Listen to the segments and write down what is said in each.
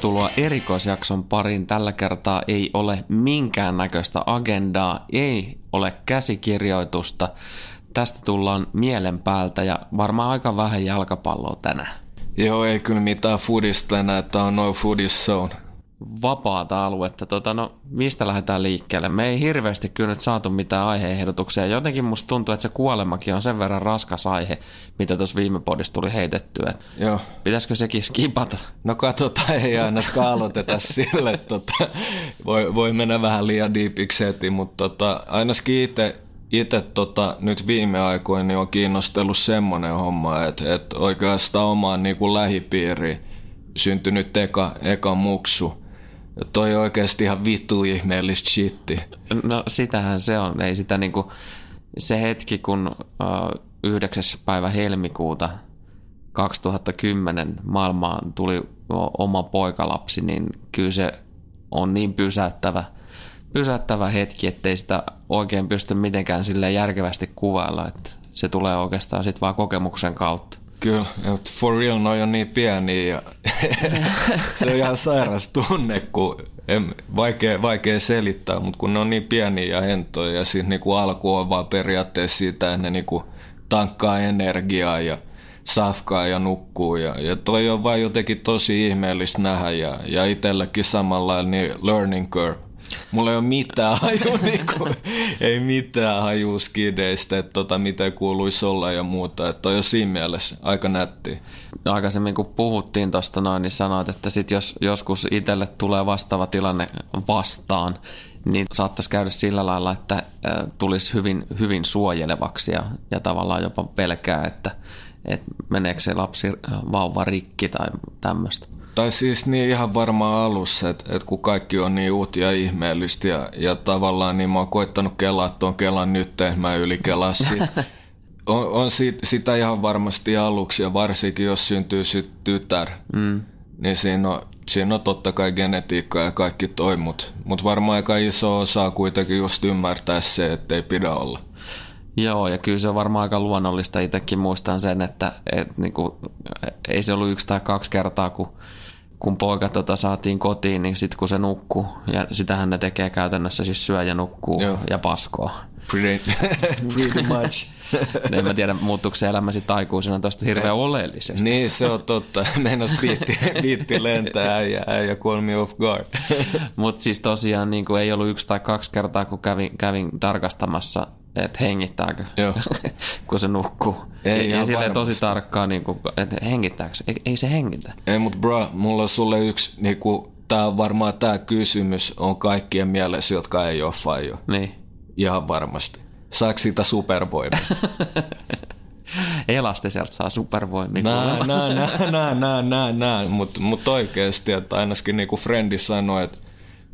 Tervetuloa erikoisjakson pariin. Tällä kertaa ei ole minkäännäköistä agendaa, ei ole käsikirjoitusta. Tästä tullaan mielen päältä ja varmaan aika vähän jalkapalloa tänään. Joo, ei kyllä mitään foodista enää, että on no foodis zone vapaata aluetta. Tota, no, mistä lähdetään liikkeelle? Me ei hirveästi kyllä nyt saatu mitään aiheehdotuksia. Jotenkin musta tuntuu, että se kuolemakin on sen verran raskas aihe, mitä tuossa viime podissa tuli heitettyä. Joo. Pitäisikö sekin skipata? No katsotaan, ei aina skaaloteta sille. Tota, voi, voi mennä vähän liian diipiksi heti, mutta tota, ainakin itse itse tota, nyt viime aikoina niin on kiinnostellut semmoinen homma, että, että oikeastaan omaan niin kuin lähipiiriin syntynyt eka, eka muksu – toi oikeasti ihan vittu ihmeellistä shitti. No sitähän se on. Ei sitä niinku, se hetki, kun uh, 9. päivä helmikuuta 2010 maailmaan tuli oma poikalapsi, niin kyllä se on niin pysäyttävä, pysäyttävä hetki, ettei sitä oikein pysty mitenkään sille järkevästi kuvailla, että se tulee oikeastaan sitten vaan kokemuksen kautta. Kyllä, mutta for real noi on niin pieniä ja se on ihan sairas tunne, kun en, vaikea, vaikea selittää, mutta kun ne on niin pieniä ja hentoja ja sitten niinku alku on vaan periaatteessa siitä, että ne niinku tankkaa energiaa ja safkaa ja nukkuu ja, ja toi on vaan jotenkin tosi ihmeellistä nähdä ja, ja itselläkin samalla niin learning curve Mulla ei ole mitään haju, niin kuin, ei mitään haju skideistä, että tota, miten kuuluisi olla ja muuta. Että on jo siinä mielessä aika nätti. No, aikaisemmin kun puhuttiin tuosta noin, niin sanoit, että sit jos joskus itselle tulee vastaava tilanne vastaan, niin saattaisi käydä sillä lailla, että tulisi hyvin, hyvin suojelevaksi ja, ja tavallaan jopa pelkää, että, että meneekö se lapsi vauva rikki tai tämmöistä. Tai siis niin ihan varmaan alussa, että, että kun kaikki on niin uut ja ihmeellistä ja, ja tavallaan niin mä oon koittanut kelaa tuon Kelan nyt, mä yli kelassi. on, on sit, sitä ihan varmasti aluksi ja varsinkin jos syntyy sit tytär, mm. niin siinä on, siinä on totta kai genetiikka ja kaikki toi, mutta mut varmaan aika iso osa kuitenkin just ymmärtää se, että ei pidä olla. Joo, ja kyllä se on varmaan aika luonnollista. Itsekin muistan sen, että et, niinku, ei se ollut yksi tai kaksi kertaa, kun kun poika tota saatiin kotiin, niin sitten kun se nukkuu, ja sitähän ne tekee käytännössä siis syö ja nukkuu Joo. ja paskoo. Pretty, pretty much. en mä tiedä, muuttuuko se elämä sitten aikuisena tuosta hirveän oleellisesti. Niin, se on totta. Meinas biitti, biitti lentää äijä, äijä call me off guard. Mutta siis tosiaan niin ei ollut yksi tai kaksi kertaa, kun kävin, kävin tarkastamassa että hengittääkö, Joo. kun se nukkuu. Ei, ei silleen tosi tarkkaan, niin kuin, että hengittääkö se. Ei, ei se hengitä. Ei, mutta bro, mulla on sulle yksi, niin kuin, tää on varmaan tämä kysymys on kaikkien mielessä, jotka ei ole fajo. Niin. Ihan varmasti. Saako siitä supervoimia? Elastiselta saa supervoimia. Nää, nää, nää, nää, nää, nää, nää. Mutta mut oikeasti, että ainakin niin kuin Frendi sanoi, että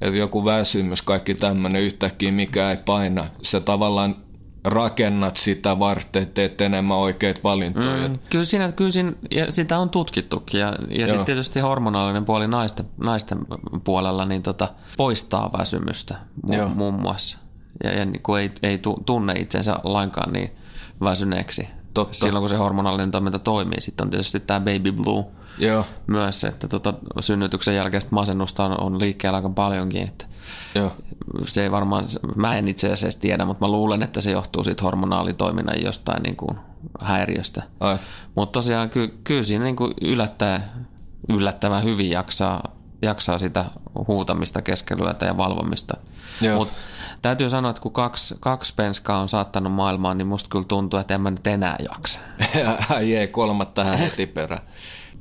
että joku väsymys, kaikki tämmöinen yhtäkkiä, mikä ei paina. Se tavallaan rakennat sitä varten, teet enemmän oikeita valintoja. Mm, kyllä, siinä, kyllä siinä, ja sitä on tutkittukin ja, ja sitten tietysti hormonaalinen puoli naisten, naisten puolella niin tota, poistaa väsymystä mu, muun muassa. Ja, ja niin kuin ei, ei tunne itsensä lainkaan niin väsyneeksi. Totta. Silloin kun se hormonaalinen toiminta toimii, sitten on tietysti tämä baby blue Joo. myös, että tota, synnytyksen jälkeistä masennusta on, on liikkeellä aika paljonkin, että Joo. Se ei varmaan, mä en itse asiassa tiedä, mutta mä luulen, että se johtuu siitä hormonaalitoiminnan jostain niin kuin häiriöstä. Mutta tosiaan ky, kyllä siinä niin kuin yllättää, yllättävän hyvin jaksaa, jaksaa sitä huutamista keskelyötä ja valvomista. Mutta täytyy sanoa, että kun kaksi, kaksi penskaa on saattanut maailmaan, niin musta kyllä tuntuu, että en mä nyt enää jaksa. Jee, kolmat tähän heti perään.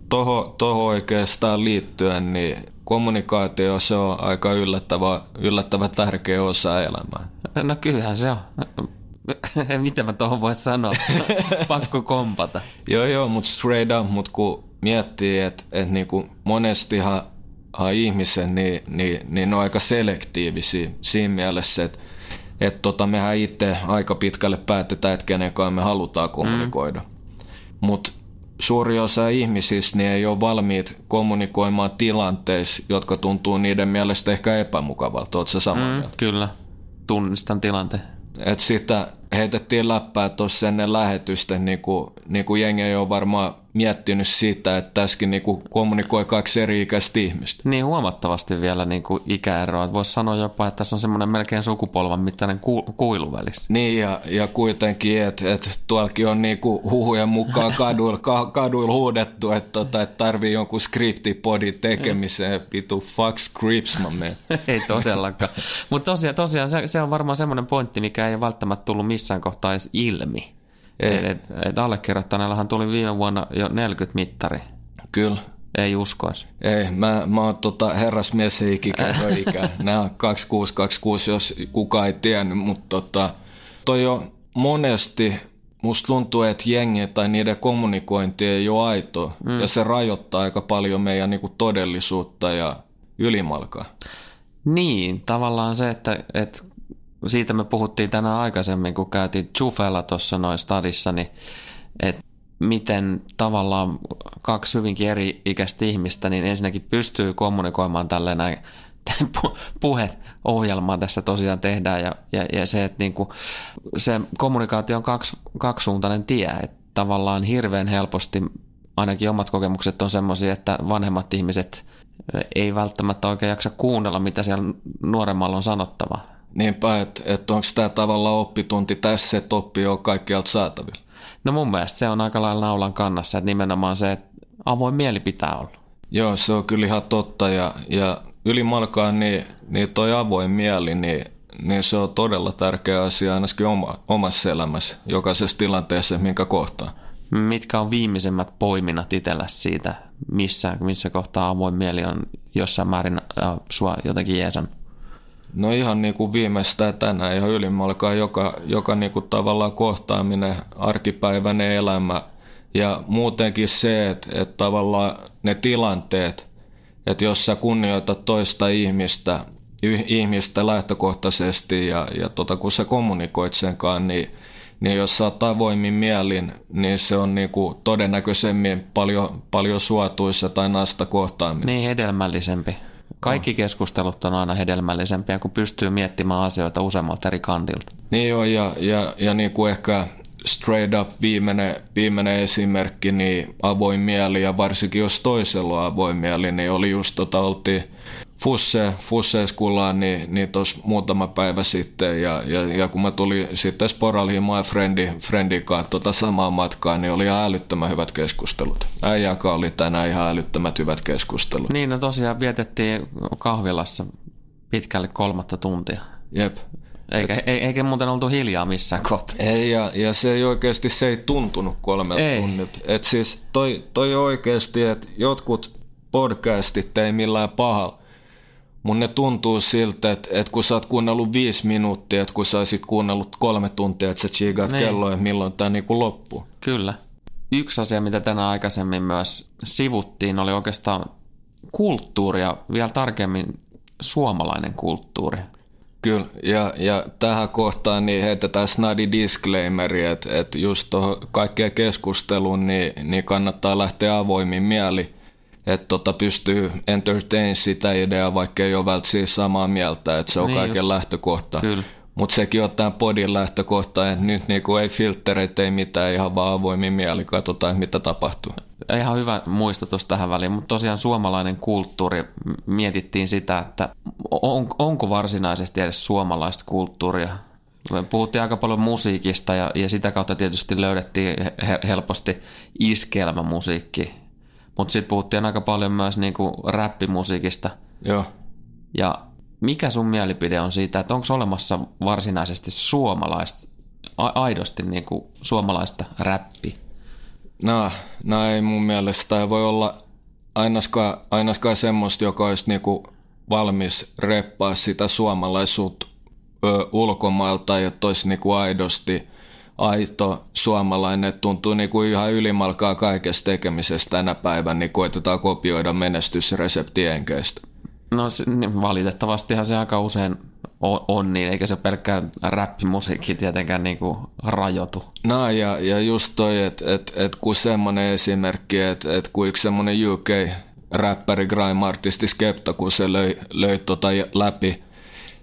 Toho, toho oikeastaan liittyen, niin kommunikaatio se on aika yllättävä, yllättävä tärkeä osa elämää. No kyllähän se on. Mitä mä tuohon voi sanoa? Pakko kompata. joo, joo, mutta straight up, mutta kun miettii, että et niinku monestihan ihmisen, niin, niin, niin ne on aika selektiivisiä siinä mielessä, että et tota, mehän itse aika pitkälle päätetään, että kenen kanssa me halutaan kommunikoida. Mm. Mutta suuri osa ihmisistä niin ei ole valmiit kommunikoimaan tilanteissa, jotka tuntuu niiden mielestä ehkä epämukavalta. Oletko samaa mm, mieltä? Kyllä, tunnistan tilanteen. Et sitä heitettiin läppää tuossa ennen lähetystä, niin kuin, niin kuin jengi ei ole varmaan miettinyt sitä, että tässäkin niinku kommunikoi kaksi eri ikäistä ihmistä. Niin huomattavasti vielä niinku ikäeroa. Voisi sanoa jopa, että tässä on semmoinen melkein sukupolvan mittainen ku, kuilu välissä. Niin ja, ja kuitenkin, että et tuollakin on niinku huhujen mukaan kaduilla, ka, kaduilla huudettu, että tota, et tarvii jonkun skriptipodin tekemiseen. Vitu fuck scripts, mä Ei todellakaan. Mutta tosiaan, tosiaan se, se on varmaan semmoinen pointti, mikä ei välttämättä tullut missään kohtaa edes ilmi. Ei. Et, et, allekirjoittaneellahan tuli viime vuonna jo 40 mittari. Kyllä. Ei uskoisi. Ei, mä, mä oon tota herrasmies ja ikikäytö Nämä on 2626, jos kukaan ei tiennyt, mutta tota, toi on monesti musta tuntuu, että jengi tai niiden kommunikointi ei ole aito mm. ja se rajoittaa aika paljon meidän niinku todellisuutta ja ylimalkaa. Niin, tavallaan se, että, että siitä me puhuttiin tänään aikaisemmin, kun käytiin Chufella tuossa noin stadissa, niin että miten tavallaan kaksi hyvinkin eri ikäistä ihmistä, niin ensinnäkin pystyy kommunikoimaan tälle näin puheohjelmaa tässä tosiaan tehdään ja, ja, ja se, että niinku, se kommunikaatio on kaksi, kaksisuuntainen tie, että tavallaan hirveän helposti ainakin omat kokemukset on semmoisia, että vanhemmat ihmiset ei välttämättä oikein jaksa kuunnella, mitä siellä nuoremmalla on sanottava. Niinpä, että, että onko tämä tavallaan oppitunti tässä, että oppi on kaikkialta saatavilla? No mun mielestä se on aika lailla naulan kannassa, että nimenomaan se, että avoin mieli pitää olla. Joo, se on kyllä ihan totta ja, ja ylimalkaan niin, niin toi avoin mieli, niin, niin se on todella tärkeä asia ainakin oma, omassa elämässä, jokaisessa tilanteessa, minkä kohtaa. Mitkä on viimeisemmät poiminnat itsellä siitä, missä, missä kohtaa avoin mieli on jossain määrin äh, sua jotenkin jeesan? No ihan niin kuin viimeistään tänään, ihan ylimalkaan joka, joka niin kuin tavallaan kohtaaminen, arkipäiväinen elämä ja muutenkin se, että, että tavallaan ne tilanteet, että jos sä kunnioitat toista ihmistä, ihmistä lähtökohtaisesti ja, ja tota, kun sä kommunikoit senkaan, niin, niin jos sä oot avoimin mielin, niin se on niin kuin todennäköisemmin paljon, paljon suotuissa tai nasta kohtaaminen. Niin hedelmällisempi. Kaikki keskustelut on aina hedelmällisempiä, kun pystyy miettimään asioita useammalta eri kantilta. Niin joo, ja, ja, ja niin kuin ehkä straight up viimeinen, viimeinen esimerkki, niin avoin mieli, ja varsinkin jos toisella on avoin mieli, niin oli just tota, oltiin Fusse, Fusse-skullaan niin, niin tuossa muutama päivä sitten ja, ja, ja kun mä tulin sitten Sporalhiin my friendi, friendin kanssa tota samaa matkaa, niin oli ihan älyttömän hyvät keskustelut. Äijäkä oli tänään ihan älyttömät hyvät keskustelut. Niin, no tosiaan vietettiin kahvilassa pitkälle kolmatta tuntia. Jep. Eikä, Et, eikä muuten oltu hiljaa missään kohtaa. Ei, ja, ja se ei oikeasti, se ei tuntunut kolmelta ei. tunnilta. Et siis toi, toi oikeasti, että jotkut podcastit ei millään pahalla, Mun ne tuntuu siltä, että, että kun sä oot kuunnellut viisi minuuttia, että kun sä olisit kuunnellut kolme tuntia, että sä chigaat niin. kelloa, että milloin tämä niinku loppuu. Kyllä. Yksi asia, mitä tänään aikaisemmin myös sivuttiin, oli oikeastaan kulttuuri ja vielä tarkemmin suomalainen kulttuuri. Kyllä, ja, ja tähän kohtaan niin heitetään snadi disclaimeri, että, että just tuohon kaikkeen keskusteluun niin, niin kannattaa lähteä avoimin mieli että tota pystyy entertain sitä ideaa, vaikka ei ole välttämättä samaa mieltä, että se on niin kaiken just. lähtökohta. Mutta sekin on tämän podin lähtökohta, että nyt niinku ei filttereitä, ei mitään, ihan vaan avoimin mieli, katsotaan mitä tapahtuu. Ihan hyvä muistutus tähän väliin, mutta tosiaan suomalainen kulttuuri, mietittiin sitä, että on, onko varsinaisesti edes suomalaista kulttuuria. Me puhuttiin aika paljon musiikista ja, ja sitä kautta tietysti löydettiin helposti iskelmämusiikki mutta sitten puhuttiin aika paljon myös niinku räppimusiikista. Joo. Ja mikä sun mielipide on siitä, että onko olemassa varsinaisesti suomalaista, aidosti niinku suomalaista räppi? No, no ei mun mielestä ei voi olla ainakaan, ainakaan semmoista, joka olisi niinku valmis reppaa sitä suomalaisuutta ö, ulkomailta, että olisi niinku aidosti – aito suomalainen, tuntuu niin kuin ihan ylimalkaa kaikesta tekemisestä tänä päivänä, niin koitetaan kopioida menestysresepti enkeistä. No niin valitettavastihan se aika usein on, on niin, eikä se pelkkään räppimusiikki tietenkään niin kuin rajoitu. No ja, ja just toi, että et, et kun semmoinen esimerkki, että et kun yksi semmoinen UK räppäri, grime-artisti Skepta, kun se löi, löi tota läpi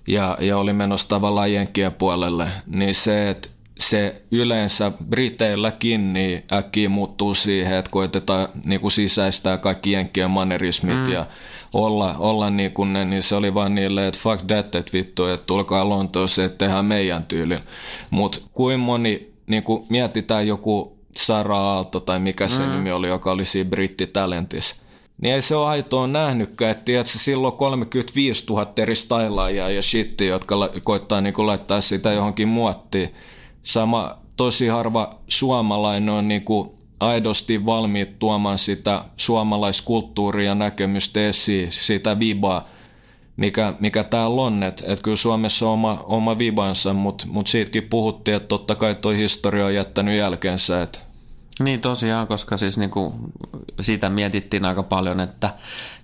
ja, ja oli menossa tavallaan jenkkien puolelle, niin se, että se yleensä Briteilläkin niin äkkiä muuttuu siihen, että koetetaan niin kuin sisäistää kaikki jenkkien manerismit mm. ja olla, olla niin kuin ne, niin se oli vaan niille, että fuck that, että vittu, että tulkaa Lontooseen, että tehdään meidän tyyli. Mutta kuin moni, niin kuin mietitään joku Sara Aalto tai mikä se mm. nimi oli, joka oli siinä Britti-talentissa, niin ei se ole aitoa nähnytkään, että tiedätkö, silloin 35 000 eri stylaajaa ja shitti, jotka la- koittaa niin kuin laittaa sitä johonkin muottiin. Sama tosi harva suomalainen on niin kuin aidosti valmiit tuomaan sitä suomalaiskulttuuria ja näkemystä esiin, sitä vibaa, mikä, mikä täällä on. Että et kyllä Suomessa on oma, oma vibansa, mutta mut siitäkin puhuttiin, että totta kai tuo historia on jättänyt jälkensä. Et. Niin tosiaan, koska siis niinku siitä mietittiin aika paljon, että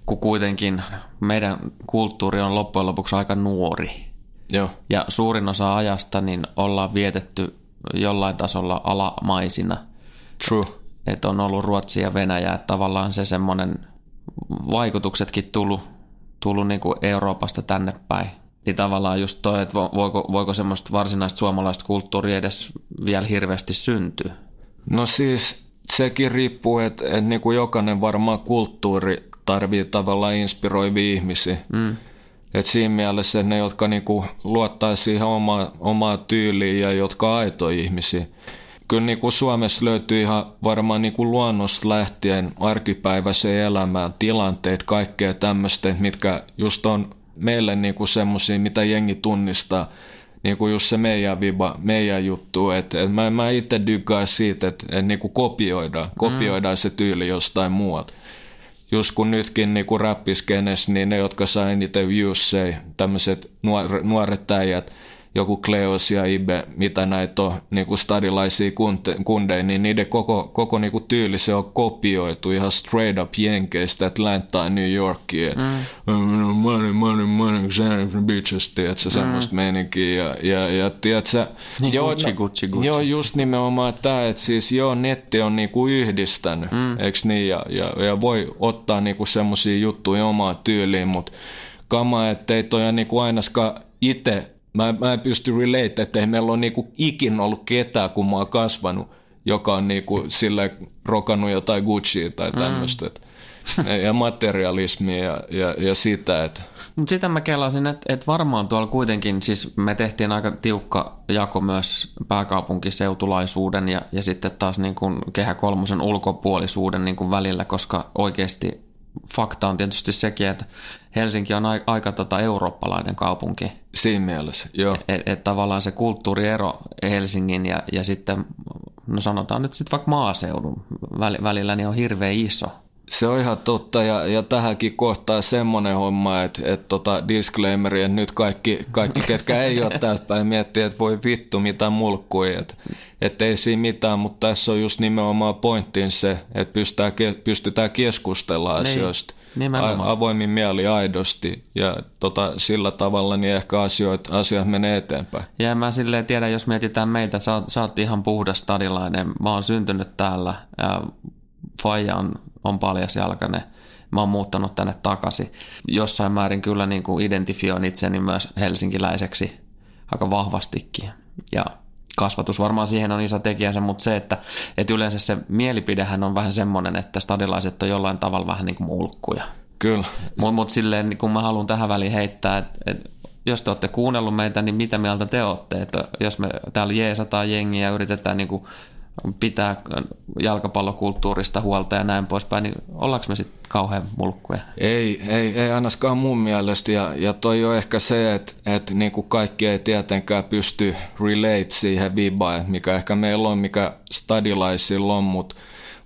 kun kuitenkin meidän kulttuuri on loppujen lopuksi aika nuori. Joo. Ja suurin osa ajasta niin ollaan vietetty jollain tasolla alamaisina. True että on ollut Ruotsi ja Venäjä, että tavallaan se semmoinen vaikutuksetkin tullut, tullut niin kuin Euroopasta tänne päin. Niin tavallaan just toi, että voiko, voiko semmoista varsinaista suomalaista kulttuuria edes vielä hirveästi syntyä? No siis sekin riippuu, että, että niin kuin jokainen varmaan kulttuuri tarvii tavallaan inspiroivia ihmisiä. Mm. Et siinä mielessä ne, jotka niinku luottaa siihen omaa, omaa tyyliin ja jotka on aitoja ihmisiä kyllä niin kuin Suomessa löytyy ihan varmaan niin kuin luonnosta lähtien arkipäiväiseen elämään tilanteet, kaikkea tämmöistä, mitkä just on meille niin kuin semmoisia, mitä jengi tunnistaa, niin kuin just se meidän viba, meidän juttu. Et, et mä, mä itse dykkaan siitä, että et niin kuin kopioidaan, kopioidaan mm. se tyyli jostain muualta. Just kun nytkin niin kuin räppiskenes, niin ne, jotka sai eniten viewsei, tämmöiset nuor, nuoret äijät, joku Kleos ja Ibe, mitä näitä on niin kuin stadilaisia kundeja, niin niiden koko, koko niin kuin tyyli se on kopioitu ihan straight up Jenkeistä, Atlanta ja New Yorkia. Mm. Money, money, money, bitches, tiedätkö, mm. semmoista meininkiä. Ja, ja, ja tiedätkö, niin joo, Gucci, Gucci, Gucci. Joo, just nimenomaan tämä, että siis joo, netti on niin kuin yhdistänyt, mm. eikö niin? Ja, ja, ja voi ottaa niin kuin semmoisia juttuja omaan tyyliin, mutta kama, ettei toi niin kuin ainakaan itse mä, mä en pysty relate, että ei meillä ole niinku ikin ollut ketään, kun mä oon kasvanut, joka on niinku sille rokannut jotain Gucci tai tämmöistä. Mm. ja materialismia ja, ja, ja sitä, että mutta sitä mä kelasin, että, että varmaan tuolla kuitenkin, siis me tehtiin aika tiukka jako myös pääkaupunkiseutulaisuuden ja, ja sitten taas niin kuin kehä kolmosen ulkopuolisuuden niin kuin välillä, koska oikeasti fakta on tietysti sekin, että Helsinki on aika, aika tota eurooppalainen kaupunki. Siinä mielessä, joo. Että et tavallaan se kulttuuriero Helsingin ja, ja sitten, no sanotaan nyt sitten vaikka maaseudun välillä, niin on hirveän iso. Se on ihan totta ja, ja tähänkin kohtaa semmoinen homma, että, että tota disclaimeri, että nyt kaikki, kaikki ketkä ei ole täältä päin miettii, että voi vittu mitä mulkkuja, että, että ei siinä mitään, mutta tässä on just nimenomaan pointtiin se, että pystytään, pystytään keskustella niin, asioista. Nimenomaan. avoimin mieli aidosti ja tota, sillä tavalla niin ehkä asioit, asiat menee eteenpäin. Ja mä silleen tiedän, jos mietitään meitä, sä, sä oot ihan puhdas stadilainen, mä oon syntynyt täällä ja Faija on on paljasjalkainen. Mä oon muuttanut tänne takaisin. Jossain määrin kyllä niin kuin identifioin itseni myös helsinkiläiseksi aika vahvastikin. Ja kasvatus varmaan siihen on iso tekijänsä, mutta se, että, että yleensä se mielipidehän on vähän semmoinen, että stadilaiset on jollain tavalla vähän niin kuin mulkkuja. Kyllä. Mutta mut silleen, niin kun mä haluan tähän väliin heittää, että, että jos te olette kuunnellut meitä, niin mitä mieltä te olette? Että jos me täällä jeesataan jengiä ja yritetään niin kuin pitää jalkapallokulttuurista huolta ja näin poispäin, niin ollaanko me sitten kauhean mulkkuja? Ei, ei, ei ainakaan mun mielestä. Ja, ja toi on ehkä se, että, että niin kuin kaikki ei tietenkään pysty relate siihen vibaan, mikä ehkä meillä on, mikä stadilaisilla on, mutta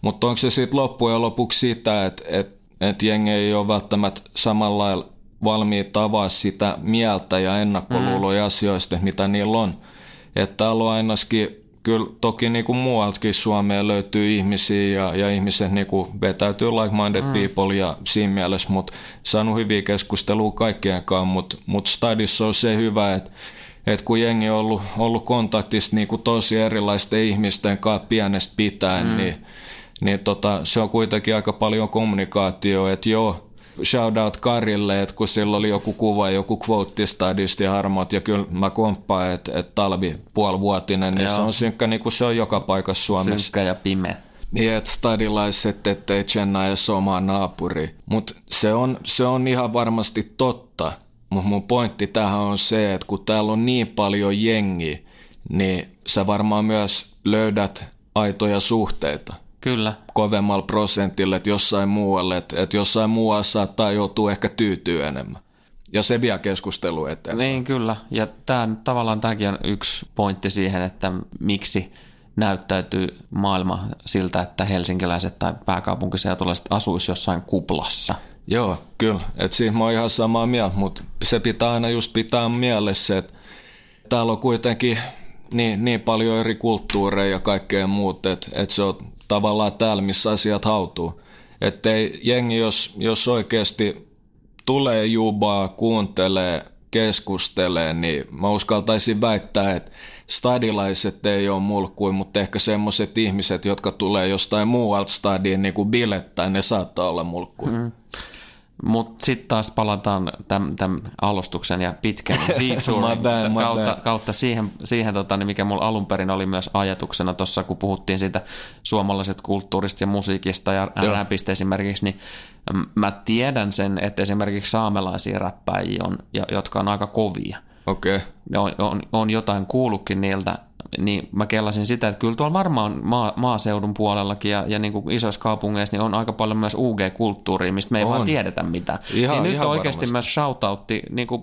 mutta onko se sitten loppujen lopuksi sitä, että, että, että jengi ei ole välttämättä samalla lailla valmiit avaa sitä mieltä ja ennakkoluuloja mm. asioista, mitä niillä on. Että täällä on ainakin kyllä toki niin kuin muualtakin Suomeen löytyy ihmisiä ja, ja ihmiset niin kuin vetäytyy like-minded mm. people ja siinä mielessä, mutta saanut hyviä keskustelua kaikkien kanssa, mutta mut stadissa on se hyvä, että et kun jengi on ollut, ollut kontaktissa niin kuin tosi erilaisten ihmisten kanssa pienestä pitäen, mm. niin, niin tota, se on kuitenkin aika paljon kommunikaatio, että joo, shout out Karille, että kun sillä oli joku kuva, joku quote stadista ja harmot, ja kyllä mä komppaan, että, että talvi puolivuotinen, niin Joo. se on synkkä niin kuin se on joka paikassa Suomessa. Synkkä ja pimeä. Niin, että stadilaiset, ettei Chennaias omaa naapuri. Mutta se on, se on ihan varmasti totta. Mutta mun pointti tähän on se, että kun täällä on niin paljon jengi, niin sä varmaan myös löydät aitoja suhteita. Kyllä. Kovemmalla prosentilla, että jossain muualle, että, että jossain muualla saattaa joutua ehkä tyytyä enemmän. Ja se vie keskustelu eteen. Niin, kyllä. Ja tämän, tavallaan tämäkin on yksi pointti siihen, että miksi näyttäytyy maailma siltä, että helsinkiläiset tai pääkaupunkiseutulaiset asuisi jossain kuplassa. Joo, kyllä. Et siinä mä oon ihan samaa mieltä, mutta se pitää aina just pitää mielessä, että täällä on kuitenkin niin, niin paljon eri kulttuureja ja kaikkea muuta, että, että se on tavallaan täällä, missä asiat hautuu. Että jengi, jos, jos oikeasti tulee jubaa, kuuntelee, keskustelee, niin mä uskaltaisin väittää, että stadilaiset ei ole mulkkuja, mutta ehkä semmoiset ihmiset, jotka tulee jostain muualta stadiin niin kuin bilettää, ne saattaa olla mulkkuja. Mm. Mutta sitten taas palataan tämän alustuksen ja pitkän detourin kautta, kautta siihen, siihen tota, niin mikä mulla alun perin oli myös ajatuksena tuossa, kun puhuttiin siitä suomalaiset kulttuurista ja musiikista ja Joo. räpistä esimerkiksi, niin mä tiedän sen, että esimerkiksi saamelaisia räppäjiä on, jotka on aika kovia. Okei. Okay. On, on, on jotain kuullutkin niiltä, niin mä kellasin sitä, että kyllä tuolla varmaan maa, maaseudun puolellakin ja, ja niin kuin isoissa kaupungeissa niin on aika paljon myös UG-kulttuuria, mistä me ei on. vaan tiedetä mitään. Ihan, niin nyt ihan oikeasti varmasti. myös shoutoutti niin kuin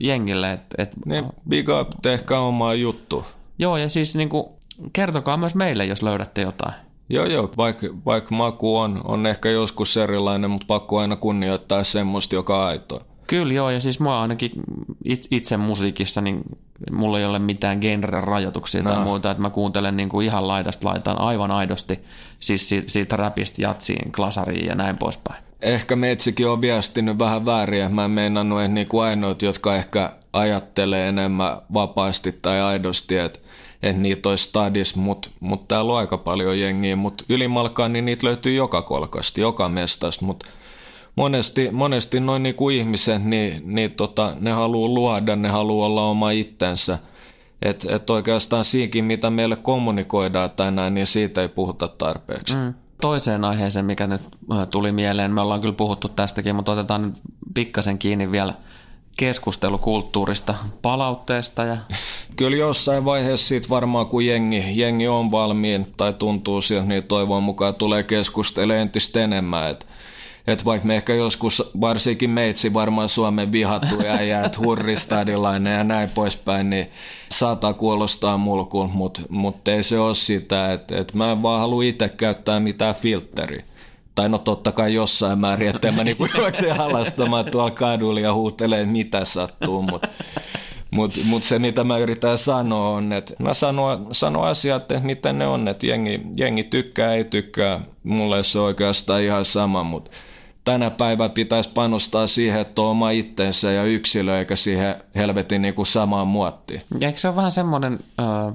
jengille. Että, että, niin, big up, tehkää omaa juttu. Joo, ja siis niin kuin, kertokaa myös meille, jos löydätte jotain. Joo, joo, vaikka, vaikka maku on, on ehkä joskus erilainen, mutta pakko aina kunnioittaa semmoista, joka aitoa. Kyllä joo, ja siis mua ainakin itse musiikissa, niin mulla ei ole mitään genre-rajoituksia no. tai muuta, että mä kuuntelen niin kuin ihan laidasta laitaan aivan aidosti, siis siitä, siitä räpistä jatsiin, klasariin ja näin poispäin. Ehkä meitsikin on viestinyt vähän väärin, mä en meinannut, että niinku ainoat, jotka ehkä ajattelee enemmän vapaasti tai aidosti, että että niitä olisi stadis, mutta mut täällä on aika paljon jengiä, mutta ylimalkaan niin niitä löytyy joka kolkasta, joka mestasta, mutta monesti, monesti noin niin kuin ihmiset, niin, niin tota, ne haluaa luoda, ne haluaa olla oma itsensä. Että et oikeastaan siinkin, mitä meille kommunikoidaan tai näin, niin siitä ei puhuta tarpeeksi. Mm. Toiseen aiheeseen, mikä nyt äh, tuli mieleen, me ollaan kyllä puhuttu tästäkin, mutta otetaan nyt pikkasen kiinni vielä keskustelukulttuurista, palautteesta. Ja... Kyllä jossain vaiheessa siitä varmaan, kun jengi, jengi on valmiin tai tuntuu siltä, niin toivon mukaan tulee keskustelemaan entistä enemmän. Että että vaikka me ehkä joskus, varsinkin meitsi varmaan Suomen vihattu ja että hurristadilainen ja näin poispäin, niin saattaa kuulostaa mulkun, mutta mut ei se ole sitä, että et mä en vaan halua itse käyttää mitään filtteriä. Tai no totta kai jossain määrin, että mä niinku juoksen halastamaan tuolla kadulla ja huutelee mitä sattuu, mutta mutta mut se, mitä mä yritän sanoa, on, että mä sanon, sanon asiat, että miten ne on, että jengi, jengi tykkää, ei tykkää. Mulle se on oikeastaan ihan sama, mutta tänä päivänä pitäisi panostaa siihen, että on oma itsensä ja yksilö, eikä siihen helvetin niin kuin samaan muottiin. Ja eikö se ole vähän semmoinen, äh,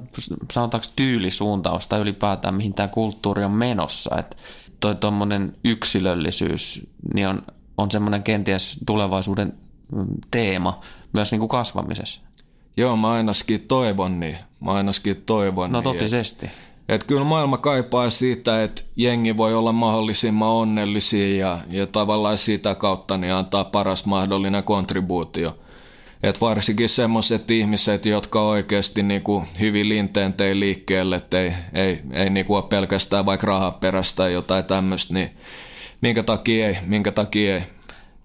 sanotaanko tyylisuuntaus tai ylipäätään, mihin tämä kulttuuri on menossa, että toi tuommoinen yksilöllisyys niin on, on semmoinen kenties tulevaisuuden mm, teema myös niin kuin kasvamisessa. Joo, mä ainakin toivon niin. Mä ainakin toivon No niin, totisesti. Että et kyllä maailma kaipaa siitä, että jengi voi olla mahdollisimman onnellisia ja, ja tavallaan sitä kautta niin antaa paras mahdollinen kontribuutio. Et varsinkin semmoiset ihmiset, jotka oikeasti niinku hyvin linteen tei liikkeelle, että ei, ei, ei niinku ole pelkästään vaikka rahaperästä tai jotain tämmöistä, niin minkä takia ei, minkä takia ei.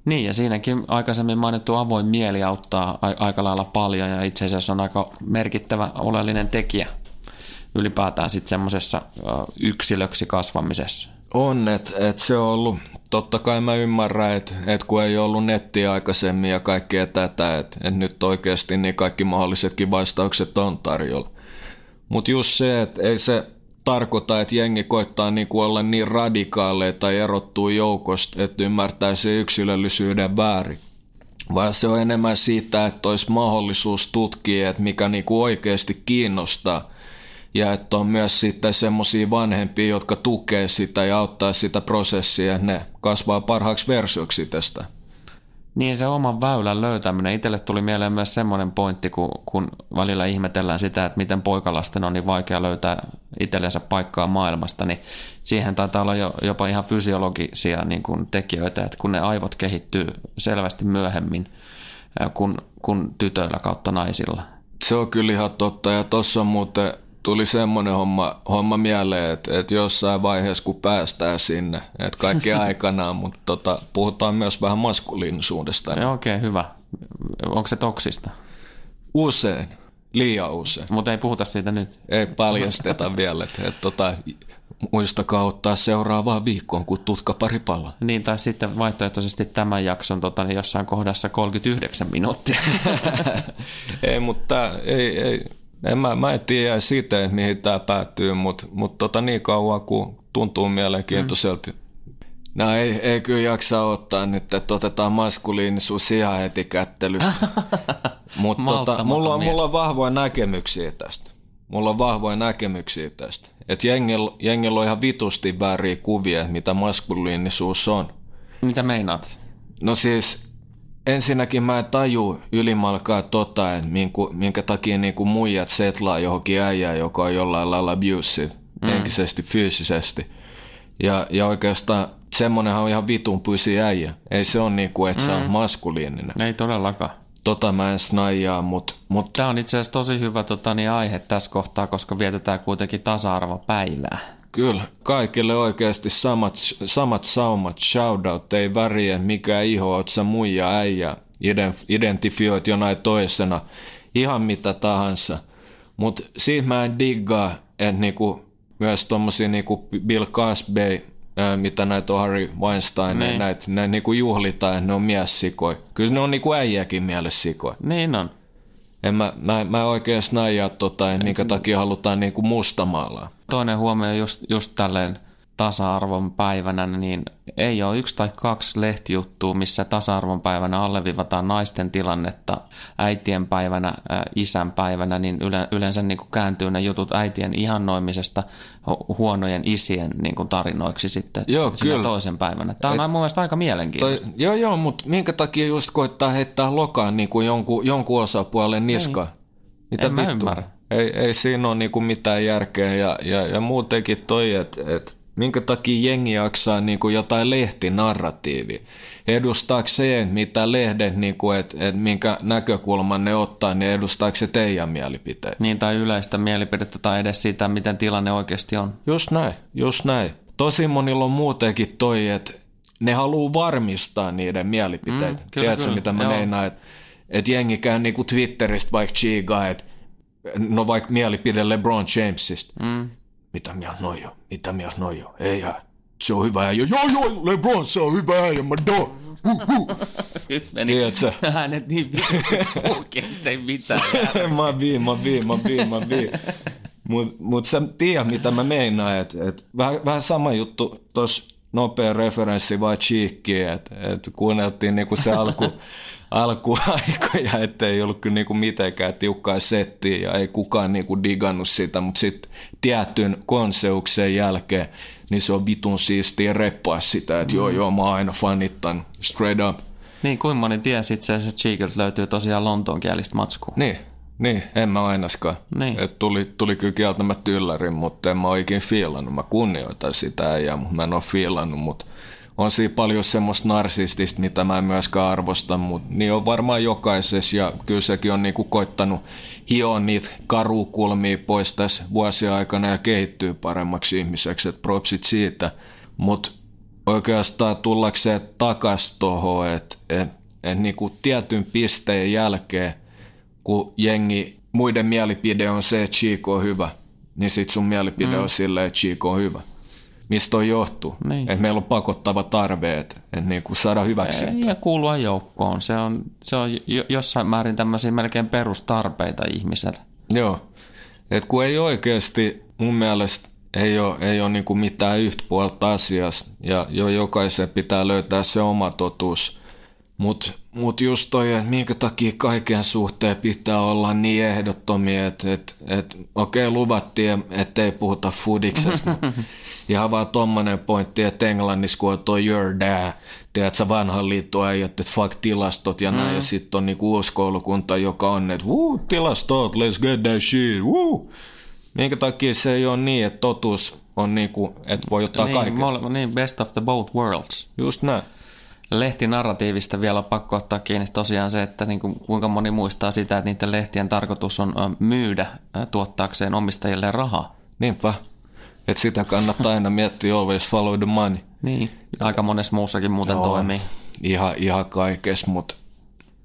Niin, ja siinäkin aikaisemmin mainittu avoin mieli auttaa aika lailla paljon ja itse asiassa on aika merkittävä oleellinen tekijä ylipäätään sitten semmoisessa yksilöksi kasvamisessa? On, että et se on ollut, totta kai mä ymmärrän, että et kun ei ollut nettiä aikaisemmin ja kaikkea tätä, että et nyt oikeasti niin kaikki mahdollisetkin vastaukset on tarjolla. Mutta just se, että ei se tarkoita, että jengi koittaa niinku olla niin radikaaleja tai erottuu joukosta, että ymmärtää se yksilöllisyyden väärin. Vaan se on enemmän siitä, että olisi mahdollisuus tutkia, että mikä niinku oikeasti kiinnostaa – ja että on myös sitten semmoisia vanhempia, jotka tukee sitä ja auttaa sitä prosessia, että ne kasvaa parhaaksi versioksi tästä. Niin se oman väylän löytäminen. Itselle tuli mieleen myös semmoinen pointti, kun, kun välillä ihmetellään sitä, että miten poikalasten on niin vaikea löytää itsellensä paikkaa maailmasta, niin siihen taitaa olla jo, jopa ihan fysiologisia niin kuin tekijöitä, että kun ne aivot kehittyy selvästi myöhemmin kuin, kuin tytöillä kautta naisilla. Se on kyllä ihan totta ja tuossa on muuten tuli semmoinen homma, homma mieleen, että, että jossain vaiheessa kun päästään sinne, että kaikki aikanaan, mutta tota, puhutaan myös vähän maskuliinisuudesta. Okei, okay, hyvä. Onko se toksista? Usein, liian usein. Mutta ei puhuta siitä nyt. Ei paljasteta vielä, että, että tota, muistakaa ottaa seuraavaan viikkoon, kun tutka pari palaa. Niin, tai sitten vaihtoehtoisesti tämän jakson tota, niin jossain kohdassa 39 minuuttia. ei, mutta ei, ei, en mä, mä en tiedä siitä, mihin tämä päättyy, mutta mut tota niin kauan kuin tuntuu mielenkiintoiselta. Mm. No ei, ei kyllä jaksa ottaa nyt, että otetaan maskuliinisuus ihan heti kättelystä. mutta tota, mulla, on, mulla on vahvoja näkemyksiä tästä. Mulla on vahvoja näkemyksiä tästä. Että jengillä, jengillä on ihan vitusti vääriä kuvia, mitä maskuliinisuus on. Mitä meinaat? No siis ensinnäkin mä en taju ylimalkaa tota, että minku, minkä takia niin kuin muijat setlaa johonkin äijään, joka on jollain lailla abusive, mm. henkisesti, fyysisesti. Ja, ja oikeastaan semmonenhan on ihan vitun pysi äijä. Ei se ole niin kuin, että mm. se on mm. maskuliininen. Ei todellakaan. Tota mä en snaijaa, mutta... Mut... Tämä on itse asiassa tosi hyvä tota, niin aihe tässä kohtaa, koska vietetään kuitenkin tasa-arvopäivää. Kyllä, kaikille oikeasti samat, samat saumat, shoutout, ei väriä, mikä iho, oot sä muija, äijä, identifioit jonain toisena, ihan mitä tahansa. Mutta siitä mä en diggaa, että niinku, myös tommosia niinku Bill Cosby, ää, mitä näitä on Harry Weinstein, niin. näitä, näitä niinku juhlitaan, että ne on miessikoja. Kyllä ne on niinku äijäkin mielessä sikoja. Niin on. En mä, mä, mä oikein snaijaa tota, minkä takia halutaan niinku mustamaalaa. Toinen huomio just, just tälleen tasa-arvon päivänä, niin ei ole yksi tai kaksi lehtijuttua, missä tasa-arvon päivänä alleviivataan naisten tilannetta äitien päivänä, isän päivänä, niin yleensä niin kuin kääntyy ne jutut äitien ihannoimisesta huonojen isien niin kuin tarinoiksi sitten joo, kyllä. toisen päivänä. Tämä on Et, mun mielestä aika mielenkiintoista. Toi, joo, joo, mutta minkä takia just koittaa heittää lokaan niin kuin jonkun, jonkun osapuolen niska? Mitä en vittu? Mä ei, ei siinä ole niin kuin mitään järkeä ja, ja, ja muutenkin toi, että et, minkä takia jengi jaksaa niin kuin jotain lehtinarratiivia. Edustaako se, mitä lehdet, niin kuin, että, että minkä näkökulman ne ottaa, niin edustaako se teidän mielipiteitä? Niin, tai yleistä mielipidettä tai edes sitä, miten tilanne oikeasti on. Just näin, just näin. Tosi monilla on muutenkin toi, että ne haluaa varmistaa niiden mielipiteitä. Mm, kyllä, Tiedätkö, kyllä. mitä mä meinaan, että, että jengi käy niin kuin Twitteristä vaikka chigaa, että no vaikka mielipide LeBron Jamesista. Mm. Mitä mieltä noi on? Mitä mieltä noi on? Ei se on hyvä äijä. Joo, joo, LeBron, se on hyvä äijä, mä do. Nyt meni Tiedätkö? hänet niin vittu ei mitään. mä viin, mä viin, mä viin, mä viin. Mutta mut sä tiedät, mitä mä meinaan. Et, et, vähän, vähän sama juttu tuossa nopea referenssi vaan Cheekkiin, että et kuunneltiin niinku se alku, alkuaikoja, ettei ollut kyllä niinku mitenkään tiukkaa settiä ja ei kukaan niinku digannut sitä, mutta sitten tietyn konseuksen jälkeen, niin se on vitun siistiä reppaa sitä, että mm. joo joo, mä oon aina fanittanut, straight up. Niin, kuin moni tiesi itse asiassa, että Cheekiltä löytyy tosiaan lontoonkielistä matskua. Niin, niin, en mä ainakaan. Niin. Et tuli, tuli kyllä kieltämättä yllärin, mutta en mä oikein fiilannut. Mä kunnioitan sitä ja mä en ole fiilannut, mutta on siinä paljon semmoista narsistista, mitä mä en myöskään arvosta, mutta niin on varmaan jokaisessa ja kyllä sekin on niinku koittanut hioa niitä karukulmia pois tässä vuosien aikana ja kehittyy paremmaksi ihmiseksi, että propsit siitä. Mutta oikeastaan tullakseen takas tuohon, että et, et niinku tietyn pisteen jälkeen, kun jengi, muiden mielipide on se, että Chico on hyvä, niin sit sun mielipide mm. on silleen, että Chico on hyvä mistä toi johtuu. Niin. Että meillä on pakottava tarve, että, että niin kuin saada hyväksi. Ja kuulua joukkoon. Se on, se on jossain määrin tämmöisiä melkein perustarpeita ihmiselle. Joo. Et kun ei oikeasti mun mielestä ei ole, ei ole niin kuin mitään yhtä puolta asiasta ja jo jokaisen pitää löytää se oma totuus. Mutta Mutta just toi, että minkä takia kaiken suhteen pitää olla niin ehdottomia, että et, et, okei okay, luvattiin, ettei puhuta fudiksesta, mutta ihan vaan tommonen pointti, että Englannissa kun on toi your dad, tiedätkö, vanhan liittoäijät, että fuck tilastot ja näin, mm. ja sitten on niinku uusi koulukunta, joka on, että wuu, tilastot, let's get that shit, wuu. Minkä takia se ei ole niin, että totuus on niinku, että voi ottaa niin, kaikesta. Niin, best of the both worlds. Just näin lehtinarratiivista vielä on pakko ottaa kiinni tosiaan se, että niin kuin, kuinka moni muistaa sitä, että niiden lehtien tarkoitus on myydä tuottaakseen omistajille rahaa. Niinpä. Että sitä kannattaa aina miettiä always follow the money. Niin, aika monessa muussakin muuten Joo, toimii. Ihan, ihan kaikessa, mutta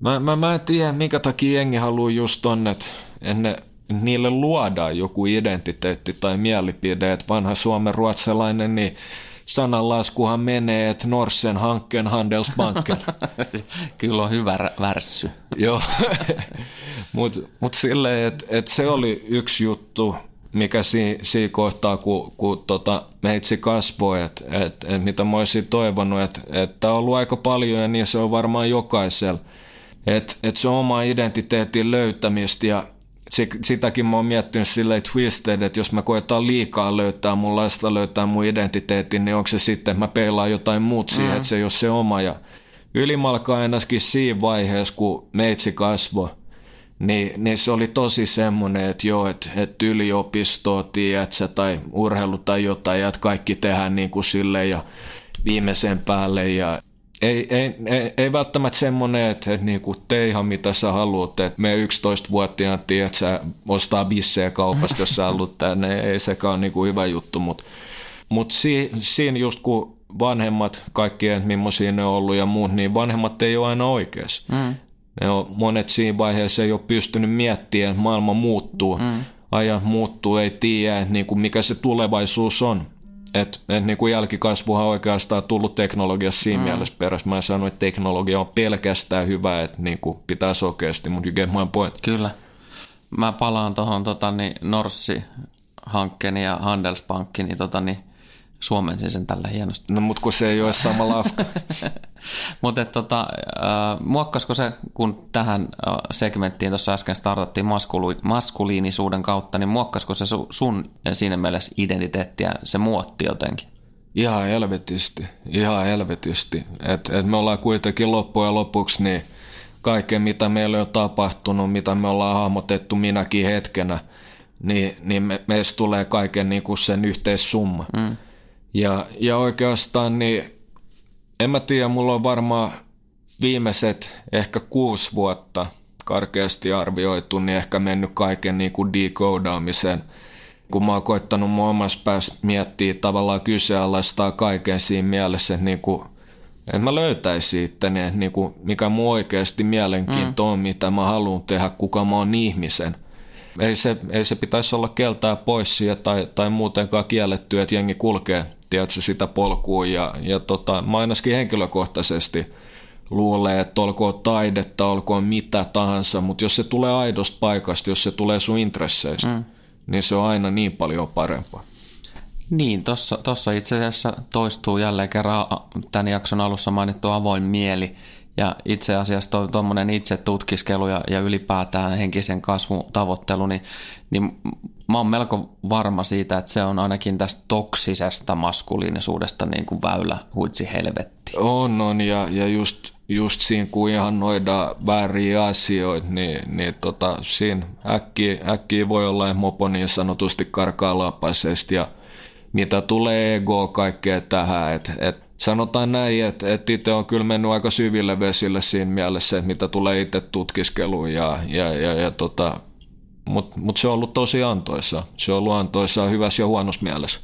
mä, mä, mä en tiedä, minkä takia jengi haluaa just tonne, että ne, niille luodaan joku identiteetti tai mielipide, että vanha suomen ruotsalainen, niin sananlaskuhan menee, että Norsen hankkeen Handelsbanken. Kyllä on hyvä värssy. Joo, mutta mut silleen, että et se oli yksi juttu, mikä siinä si kohtaa, kun, kun tota, meitsi kasvoi, että et, et mitä mä olisin toivonut, että et on ollut aika paljon ja niin se on varmaan jokaisella. Että et se on oma identiteetin löytämistä ja sitäkin mä oon miettinyt silleen twisted, että jos mä koetaan liikaa löytää mun lasta, löytää mun identiteetin, niin onko se sitten, että mä peilaan jotain muut siihen, mm. että se ei ole se oma. Ja ylimalkaa ennäskin siinä vaiheessa, kun meitsi kasvoi, niin, niin se oli tosi semmoinen, että joo, että, että yliopistoa, tiedätkö, tai urheilu tai jotain, ja että kaikki tehdään niin kuin silleen ja viimeisen päälle ja ei, ei, ei, ei välttämättä semmoinen, että, että niinku tee ihan mitä sä haluat, että me 11-vuotiaan tiedät, sä ostaa bissejä kaupasta, jos sä haluat tänne, ei ole niinku hyvä juttu, mutta mut si, siinä just kun vanhemmat, kaikkien millaisia ne on ollut ja muut, niin vanhemmat ei ole aina oikeassa. Mm. Ne on, monet siinä vaiheessa ei ole pystynyt miettimään, että maailma muuttuu, mm. ajat muuttuu, ei tiedä, niin kuin mikä se tulevaisuus on. Et, et niin kuin jälkikasvuhan oikeastaan tullut teknologiassa siinä mm. mielessä perässä. Mä en sano, että teknologia on pelkästään hyvä, että niin kuin pitää sokeasti, mutta you get my point. Kyllä. Mä palaan tuohon tota, niin Norssi-hankkeen ja Handelsbankin, niin, tota, niin suomensin sen tällä hienosti. No mutta kun se ei ole sama lafka. mutta tota, äh, muokkasko se, kun tähän äh, segmenttiin tuossa äsken startattiin maskuli, maskuliinisuuden kautta, niin muokkasko se su, sun siinä mielessä identiteettiä, se muotti jotenkin? Ihan helvetisti, ihan helvetisti. Et, et me ollaan kuitenkin loppujen lopuksi niin kaiken, mitä meillä on tapahtunut, mitä me ollaan hahmotettu minäkin hetkenä, niin, niin me, meistä tulee kaiken niin kuin sen yhteissumma. Mm. Ja, ja oikeastaan niin, en mä tiedä, mulla on varmaan viimeiset ehkä kuusi vuotta karkeasti arvioitu, niin ehkä mennyt kaiken niin kuin decodamiseen. Kun mä oon koittanut mun omassa päässä miettiä tavallaan kyseenalaistaa kaiken siinä mielessä, että niin kuin, että mä löytäisin itteni, että niin kuin, mikä mun oikeasti mielenkiinto mm. on, mitä mä haluan tehdä, kuka mä oon ihmisen. Ei se, ei se pitäisi olla keltää pois siitä tai, tai muutenkaan kielletty, että jengi kulkee tiedätkö, sitä polkua. Ja, ja tota, mä ainakin henkilökohtaisesti luulee, että olkoon taidetta, olkoon mitä tahansa, mutta jos se tulee aidosta paikasta, jos se tulee sun intresseistä, mm. niin se on aina niin paljon parempaa. Niin, tuossa itse asiassa toistuu jälleen kerran tämän jakson alussa mainittu avoin mieli. Ja itse asiassa tuommoinen itse tutkiskelu ja, ja ylipäätään henkisen kasvun tavoittelu, niin, niin mä oon melko varma siitä, että se on ainakin tästä toksisesta maskuliinisuudesta niin kuin väylä huitsi helvetti. On, on ja, ja just, just siinä kun ihan noida vääriä asioita, niin, niin tota, siinä äkkiä, äkkiä voi olla mopo niin sanotusti karkaa lapaisesti ja mitä tulee ego kaikkea tähän, että et sanotaan näin, että, että itse on kyllä mennyt aika syville vesille siinä mielessä, että mitä tulee itse tutkiskeluun ja, ja, ja, ja tota, mutta mut se on ollut tosi antoisa. Se on ollut antoisa hyvässä ja huonossa mielessä.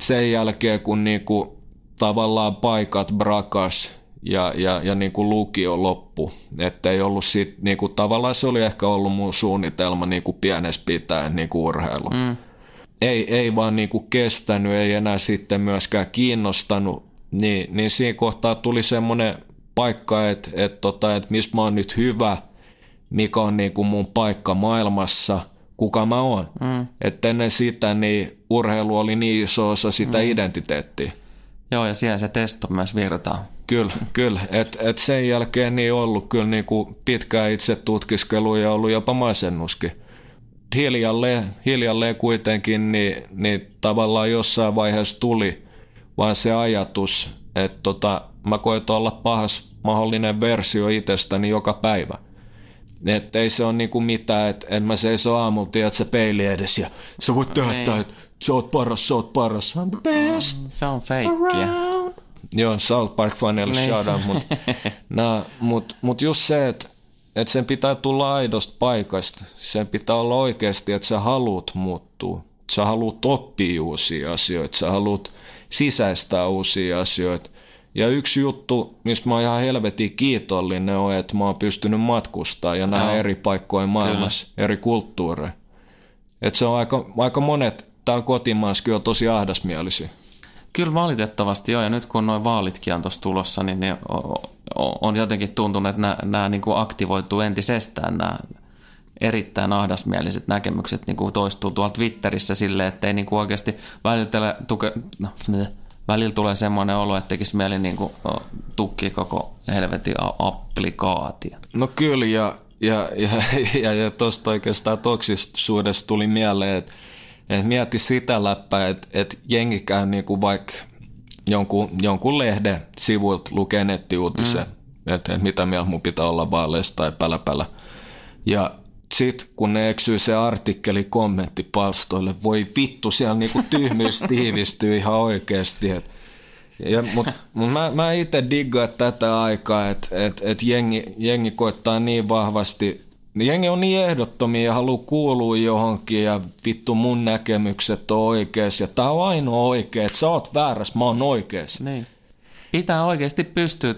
Sen jälkeen, kun niinku tavallaan paikat brakas ja, ja, ja niinku lukio loppu, että ei ollut sit, niinku, tavallaan se oli ehkä ollut mun suunnitelma niinku pienessä pitäen niinku urheilu. Mm. Ei, ei vaan niinku kestänyt, ei enää sitten myöskään kiinnostanut, niin, niin siinä kohtaa tuli semmoinen paikka, että et tota, et missä mä oon nyt hyvä – mikä on niin kuin mun paikka maailmassa, kuka mä oon. Mm. Että ennen sitä niin urheilu oli niin iso osa sitä mm. identiteettiä. Joo, ja siellä se testo myös virtaa. Kyllä, kyllä. Et, et sen jälkeen niin ollut kyllä niin kuin pitkää itse tutkiskelu ja ollut jopa masennuskin. Hiljalleen, hiljalleen kuitenkin niin, niin tavallaan jossain vaiheessa tuli vaan se ajatus, että tota, mä koitan olla pahas mahdollinen versio itsestäni joka päivä. Et ei se ole niinku mitään, että en mä seiso aamulla, tiedät sä peili edes ja sä voit tehdä että sä oot paras, sä oot paras. I'm the best. Se on feikkiä. Joo, South Park faneille niin. shout out, mutta mut, mut just se, että et sen pitää tulla aidosta paikasta. Sen pitää olla oikeasti, että sä haluut muuttua. Sä haluut oppia uusia asioita, sä haluut sisäistää uusia asioita. Ja yksi juttu, mistä mä oon ihan helvetin kiitollinen on, että mä oon pystynyt matkustaa ja nähdä eri paikkoja maailmassa, Kyllä. eri kulttuureja. Että se on aika, aika monet täällä kotimaassa on tosi ahdasmielisiä. Kyllä valitettavasti joo, ja nyt kun noin vaalitkin on tuossa tulossa, niin ne on jotenkin tuntunut, että nämä, nämä niin kuin aktivoituu entisestään, nämä erittäin ahdasmieliset näkemykset niin kuin toistuu tuolla Twitterissä silleen, että ei niin kuin oikeasti välillä, tuke, no, välillä tulee semmoinen olo, että tekisi mieli niin kuin, tukki koko helvetin applikaatio. No kyllä, ja, ja, ja, ja, ja tuosta oikeastaan toksisuudesta tuli mieleen, että et mieti sitä läppää, että et jengi käy niinku vaikka jonkun, jonkun lehden sivuilta lukee nettiuutisen, mm. että et mitä mieltä mun pitää olla vaaleista tai päläpälä. Ja sit kun ne eksyy se artikkeli kommenttipalstoille, voi vittu, siellä niinku tyhmyys tiivistyy ihan oikeasti. Et, ja, mut, mut mä, mä itse diggaan tätä aikaa, että et, et jengi, jengi koittaa niin vahvasti niin jengi on niin ehdottomia ja haluaa kuulua johonkin ja vittu mun näkemykset on oikeas ja tää on ainoa oikea, että sä oot väärässä, mä oon oikeas. Niin. Pitää oikeasti pystyä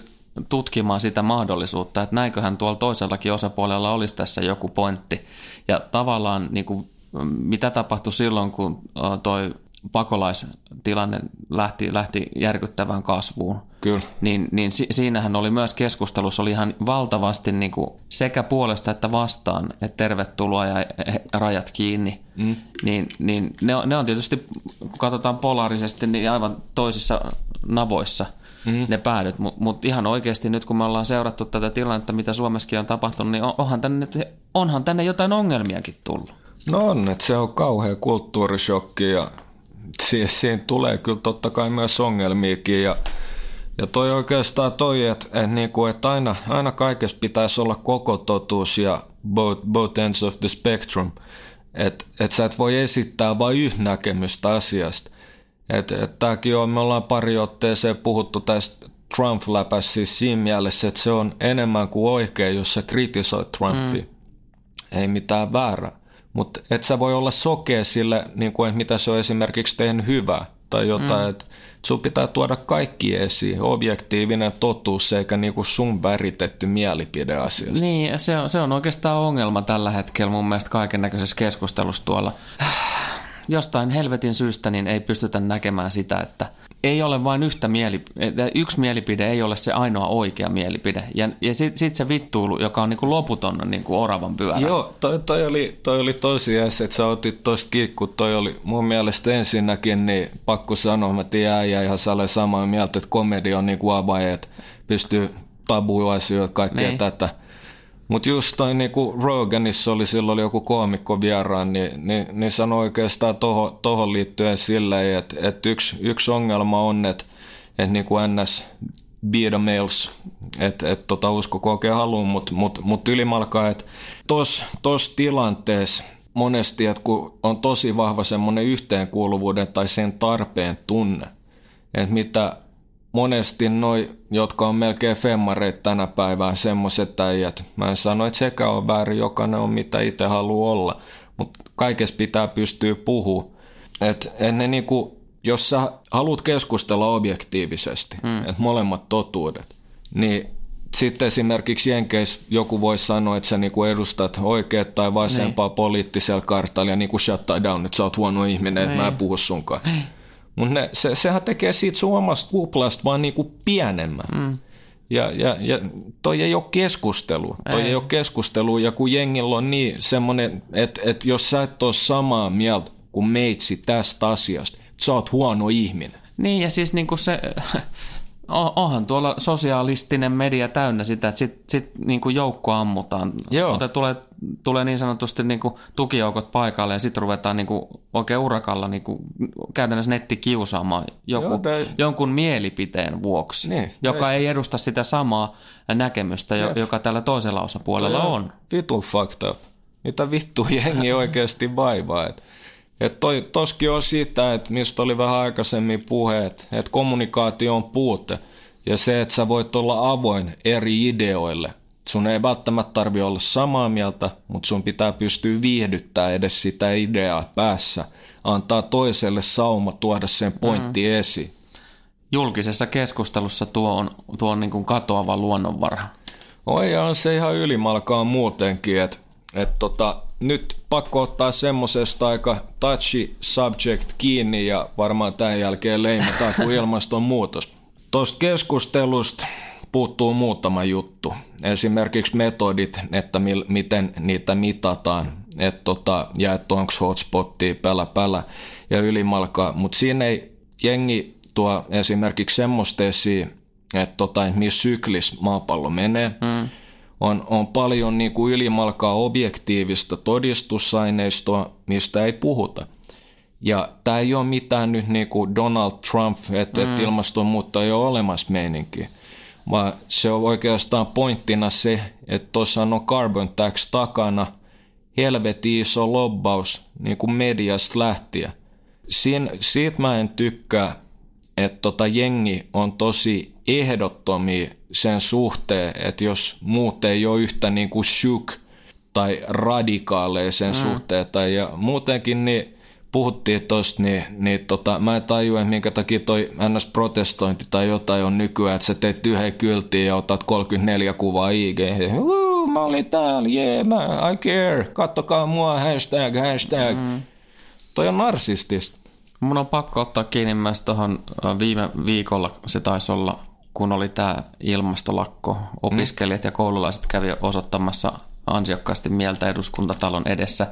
tutkimaan sitä mahdollisuutta, että näinköhän tuolla toisellakin osapuolella olisi tässä joku pointti. Ja tavallaan niin kuin, mitä tapahtui silloin, kun toi pakolaistilanne lähti, lähti järkyttävään kasvuun. Kyllä. Niin, niin si, siinähän oli myös keskustelussa oli ihan valtavasti niin kuin sekä puolesta että vastaan, että tervetuloa ja rajat kiinni. Mm. Niin, niin ne, on, ne on tietysti, kun katsotaan polaarisesti, niin aivan toisissa navoissa mm. ne päädyt. Mutta mut ihan oikeasti nyt kun me ollaan seurattu tätä tilannetta, mitä Suomessakin on tapahtunut, niin onhan tänne, onhan tänne jotain ongelmiakin tullut. No on, että se on kauhea kulttuurishokki ja siis siinä tulee kyllä totta kai myös ongelmiakin ja, ja toi oikeastaan toi, että, että, niinku, että aina, aina kaikessa pitäisi olla koko totuus ja both, both ends of the spectrum. Että et sä et voi esittää vain yhtä näkemystä asiasta. Että et tämäkin on, me ollaan pari otteeseen puhuttu tästä Trump-läpässä siis siinä mielessä, että se on enemmän kuin oikein, jos sä kritisoit Trumpia. Mm. Ei mitään väärää. Mutta et sä voi olla sokea sille, niin kuin, että mitä se on esimerkiksi tehnyt hyvää tai jotain, mm. että sun pitää tuoda kaikki esiin, objektiivinen totuus eikä niinku sun väritetty mielipide asiasta. Niin, se on, se on oikeastaan ongelma tällä hetkellä mun mielestä kaiken näköisessä keskustelussa tuolla. Jostain helvetin syystä niin ei pystytä näkemään sitä, että – ei ole vain yhtä mielipide, yksi mielipide ei ole se ainoa oikea mielipide. Ja, ja sitten sit se vittuulu, joka on niinku loputon niinku oravan pyörä. Joo, toi, toi, oli, toi oli tosi jäs, että sä otit tosta kiikku. Toi oli mun mielestä ensinnäkin, niin pakko sanoa, mä tiedän ja ihan sä samaa mieltä, että komedia on niinku avain, että pystyy tabuasioita, kaikkea niin. tätä – mutta just toi niinku Roganissa oli silloin joku koomikko vieraan, niin, niin, niin sanoi oikeastaan tohon, tohon liittyen silleen, että et yksi, yksi ongelma on, että et niinku ns beta males, että et tota usko oikein haluun, mutta mut, mut ylimalkaa, että tuossa tos tilanteessa monesti, että kun on tosi vahva semmoinen yhteenkuuluvuuden tai sen tarpeen tunne, että mitä monesti noi, jotka on melkein femmareita tänä päivänä, semmoiset äijät. Mä en sano, että sekä on väärin, jokainen on mitä itse haluaa olla, mutta kaikessa pitää pystyä puhua. Et, et ne niinku, jos sä haluat keskustella objektiivisesti, hmm. että molemmat totuudet, niin sitten esimerkiksi Jenkeissä joku voi sanoa, että sä niinku edustat oikeat tai vasempaa niin. poliittisella kartalla ja niinku shut down, että sä oot huono ihminen, että mä en niin. puhu sunkaan. Niin. Mutta se, sehän tekee siitä sun omasta kuplasta vaan niinku pienemmän. Mm. Ja, ja, ja toi ei ole keskustelu. Toi ei. ei ole keskustelu. Ja kun jengillä on niin semmoinen, että, että jos sä et ole samaa mieltä kuin meitsi tästä asiasta, sä oot huono ihminen. Niin ja siis niin kuin se, onhan tuolla sosiaalistinen media täynnä sitä, että sitten sit niin kuin joukko ammutaan. Joo. Mutta tulee, tulee niin sanotusti niin kuin tukijoukot paikalle ja sitten ruvetaan niin kuin oikein urakalla niin kuin käytännössä netti kiusaamaan joku, Joo, te... jonkun mielipiteen vuoksi, niin, joka ei edusta sitä samaa näkemystä, Jep. joka tällä toisella osapuolella Toi on. Vitu fakta. Mitä vittu jengi oikeasti vaivaa. Että että toi, toskin on sitä, että mistä oli vähän aikaisemmin puheet, että kommunikaatio on puute. Ja se, että sä voit olla avoin eri ideoille. Sun ei välttämättä tarvi olla samaa mieltä, mutta sun pitää pystyä viihdyttämään edes sitä ideaa päässä. Antaa toiselle sauma tuoda sen pointti mm. esiin. Julkisessa keskustelussa tuo on, tuo on niin kuin katoava luonnonvara. Oi, on se ihan ylimalkaa muutenkin, että et tota, nyt pakko ottaa semmosesta aika touchy subject kiinni ja varmaan tämän jälkeen leimataan kuin ilmastonmuutos. Tuosta keskustelusta puuttuu muutama juttu. Esimerkiksi metodit, että mil, miten niitä mitataan, et tota, ja että onko hotspottia, pälä pälä ja ylimalkaa. Mutta siinä ei jengi tuo esimerkiksi semmoista esiin, että tota, missä syklis maapallo menee. Mm on, on paljon niin kuin ylimalkaa objektiivista todistusaineistoa, mistä ei puhuta. Ja tämä ei ole mitään nyt niin kuin Donald Trump, että mm. et ilmastonmuutto ei ole olemassa meininki. Vaan se on oikeastaan pointtina se, että tuossa on carbon tax takana helvetin iso lobbaus niin kuin mediasta lähtien. Siin, siitä mä en tykkää, että tota jengi on tosi ehdottomia sen suhteen, että jos muut ei ole yhtä niin kuin shuk tai radikaaleja sen mm. suhteen, tai ja muutenkin niin puhuttiin tosta, niin, niin tota, mä en tajua, että minkä takia toi NS-protestointi tai jotain on nykyään, että sä teet yhden kyltiin ja otat 34 kuvaa IG. Uh, mä olin täällä, yeah, mä, I care, kattokaa mua, hashtag, hashtag. Mm. Toi on narsistista. Mun on pakko ottaa kiinni myös tuohon viime viikolla, se taisi olla kun oli tämä ilmastolakko, opiskelijat mm. ja koululaiset kävi osoittamassa ansiokkaasti mieltä eduskuntatalon edessä.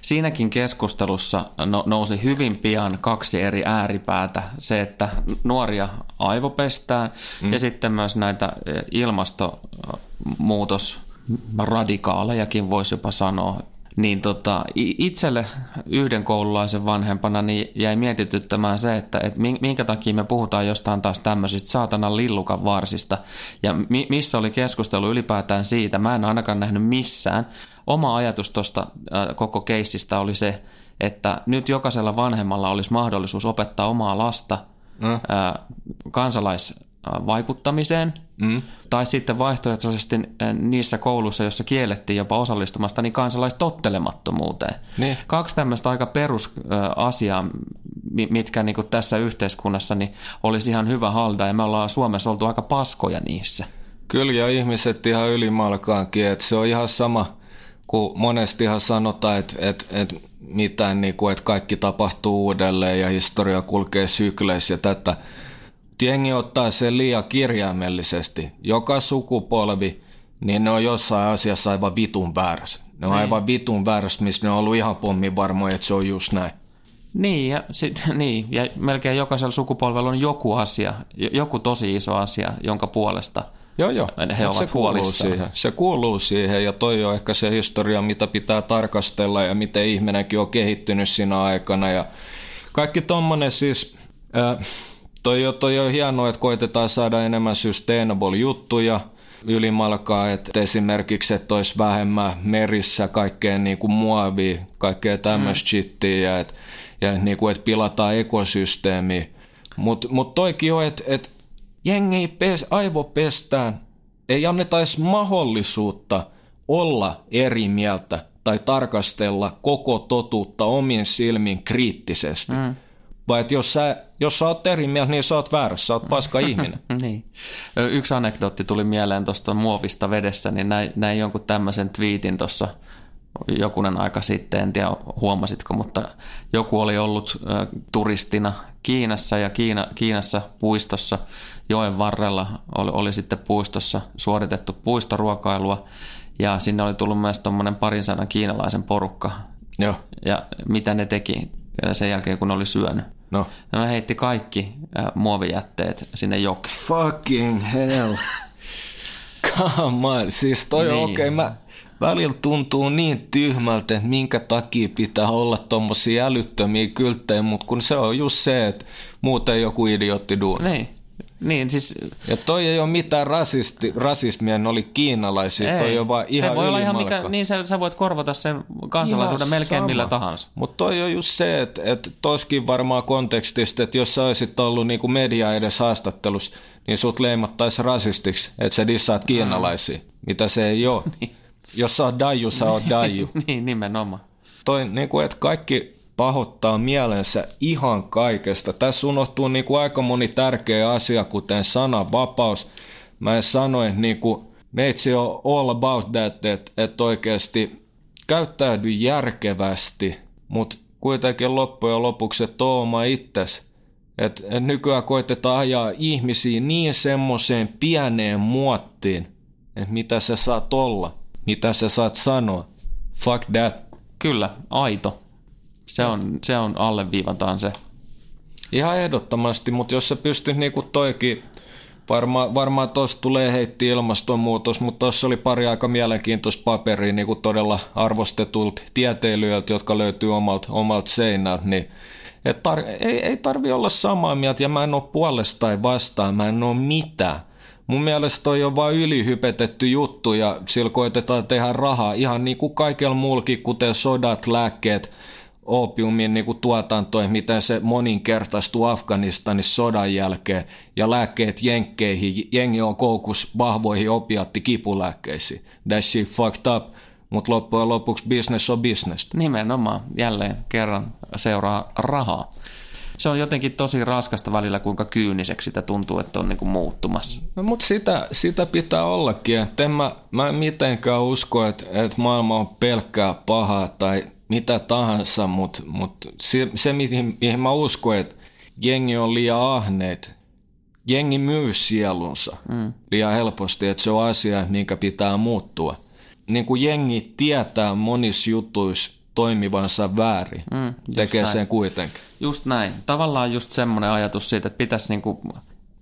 Siinäkin keskustelussa no, nousi hyvin pian kaksi eri ääripäätä. Se, että nuoria aivopestään mm. ja sitten myös näitä e, ilmastonmuutos radikaalejakin voisi jopa sanoa, niin tota, itselle yhden koululaisen vanhempana niin jäi mietityttämään se, että et minkä takia me puhutaan jostain taas tämmöisistä saatanan lillukan varsista ja mi- missä oli keskustelu ylipäätään siitä. Mä en ainakaan nähnyt missään. Oma ajatus tuosta äh, koko keissistä oli se, että nyt jokaisella vanhemmalla olisi mahdollisuus opettaa omaa lasta mm. äh, kansalais vaikuttamiseen, mm. tai sitten vaihtoehtoisesti niissä kouluissa, joissa kiellettiin jopa osallistumasta, niin kansalaistottelemattomuuteen. Niin. Kaksi tämmöistä aika perusasiaa, mitkä niin tässä yhteiskunnassa niin olisi ihan hyvä halda, ja me ollaan Suomessa oltu aika paskoja niissä. Kyllä, ja ihmiset ihan ylimalkaankin, että se on ihan sama, kun monestihan sanotaan, että, että, että mitään, niin kuin, että kaikki tapahtuu uudelleen ja historia kulkee sykleissä ja tätä – jengi ottaa sen liian kirjaimellisesti. Joka sukupolvi, niin ne on jossain asiassa aivan vitun väärässä. Ne on niin. aivan vitun väärässä, missä ne on ollut ihan pommin varmoja, että se on just näin. Niin ja, sit, niin, ja melkein jokaisella sukupolvella on joku asia, joku tosi iso asia, jonka puolesta Joo, joo. He ovat se kuuluu siihen. Se kuuluu siihen ja toi on ehkä se historia, mitä pitää tarkastella ja miten ihminenkin on kehittynyt siinä aikana. Ja kaikki tommonen siis... Äh, Toi, toi on hienoa, että koitetaan saada enemmän sustainable-juttuja ylimalkaa, että esimerkiksi, että olisi vähemmän merissä kaikkea niin kuin muovia, kaikkea tämmöistä mm. shittiä ja, että, ja niin kuin, että pilataan ekosysteemiä. Mutta mut toikin on, että, että jengi pes, aivopestään, ei anneta edes mahdollisuutta olla eri mieltä tai tarkastella koko totuutta omin silmin kriittisesti. Mm. Vai että jos sä, jos sä oot eri mieltä, niin sä oot väärässä, sä oot paska ihminen. niin. Yksi anekdootti tuli mieleen tuosta muovista vedessä, niin näin, näin jonkun tämmöisen twiitin tuossa jokunen aika sitten, en tiedä huomasitko, mutta joku oli ollut turistina Kiinassa ja Kiina, Kiinassa puistossa joen varrella oli, oli sitten puistossa suoritettu puistoruokailua ja sinne oli tullut myös tuommoinen parin sadan kiinalaisen porukka. Joo. Ja mitä ne teki sen jälkeen, kun oli syönyt? No. Ne heitti kaikki äh, muovijätteet sinne jokeen. Fucking hell. Come on. Siis toi niin. okei. Okay. Mä, välillä tuntuu niin tyhmältä, että minkä takia pitää olla tommosia älyttömiä kylttejä, mutta kun se on just se, että muuten joku idiotti duuni. Niin. Niin, siis... Ja toi ei ole mitään rasisti, rasismia, ne oli kiinalaisia, ei. toi on vaan ihan Se voi olla ihan mikä, niin sä, sä voit korvata sen kansalaisuuden ihan melkein sama. millä tahansa. Mutta toi on just se, että et toskin varmaan kontekstista, että jos sä olisit ollut niinku media edes haastattelussa, niin sut leimattaisi rasistiksi, että sä dissaat kiinalaisia, mm. mitä se ei ole. niin. Jos sä oot daju, sä oot daju. niin, nimenomaan. Toi, niinku, että kaikki pahoittaa mielensä ihan kaikesta. Tässä unohtuu niin kuin aika moni tärkeä asia, kuten sananvapaus. Mä en sano, että niin kuin, meitsi on all about that, että, että oikeasti käyttäydy järkevästi, mutta kuitenkin loppujen lopuksi, että oma itses. Että et nykyään koitetaan ajaa ihmisiä niin semmoiseen pieneen muottiin, että mitä sä saat olla, mitä sä saat sanoa. Fuck that. Kyllä, aito. Se on, se on alleviivataan se. Ihan ehdottomasti, mutta jos sä pystyt niinku toikin, varmaan varmaa tuossa tulee heitti ilmastonmuutos, mutta tuossa oli pari aika mielenkiintoista paperia niinku todella arvostetulta tieteilijöiltä, jotka löytyy omalta, omalta seinältä, niin et tar- ei, ei tarvi olla samaa mieltä ja mä en ole puolesta tai vastaan, mä en ole mitään. Mun mielestä toi on vain ylihypetetty juttu ja sillä koitetaan tehdä rahaa ihan niin kuin kaikella muullakin, kuten sodat, lääkkeet, opiumin niin kuin tuotantoihin, miten se moninkertaistuu Afganistanin sodan jälkeen ja lääkkeet jenkkeihin. Jengi on koukus vahvoihin opiatti kipulääkkeisiin. That shit fucked up. Mutta loppujen lopuksi business on business. Nimenomaan. Jälleen kerran seuraa rahaa. Se on jotenkin tosi raskasta välillä, kuinka kyyniseksi sitä tuntuu, että on niinku muuttumassa. No, mutta sitä, sitä pitää ollakin. En mä, mä en mitenkään usko, että, että maailma on pelkkää pahaa tai mitä tahansa, mutta mut se, se mihin, mihin mä uskon, että jengi on liian ahneet, jengi myy sielunsa mm. liian helposti, että se on asia, minkä pitää muuttua. Niin kuin jengi tietää monissa jutuissa toimivansa väärin, mm, tekee näin. sen kuitenkin. Just näin. Tavallaan just semmoinen ajatus siitä, että pitäisi niinku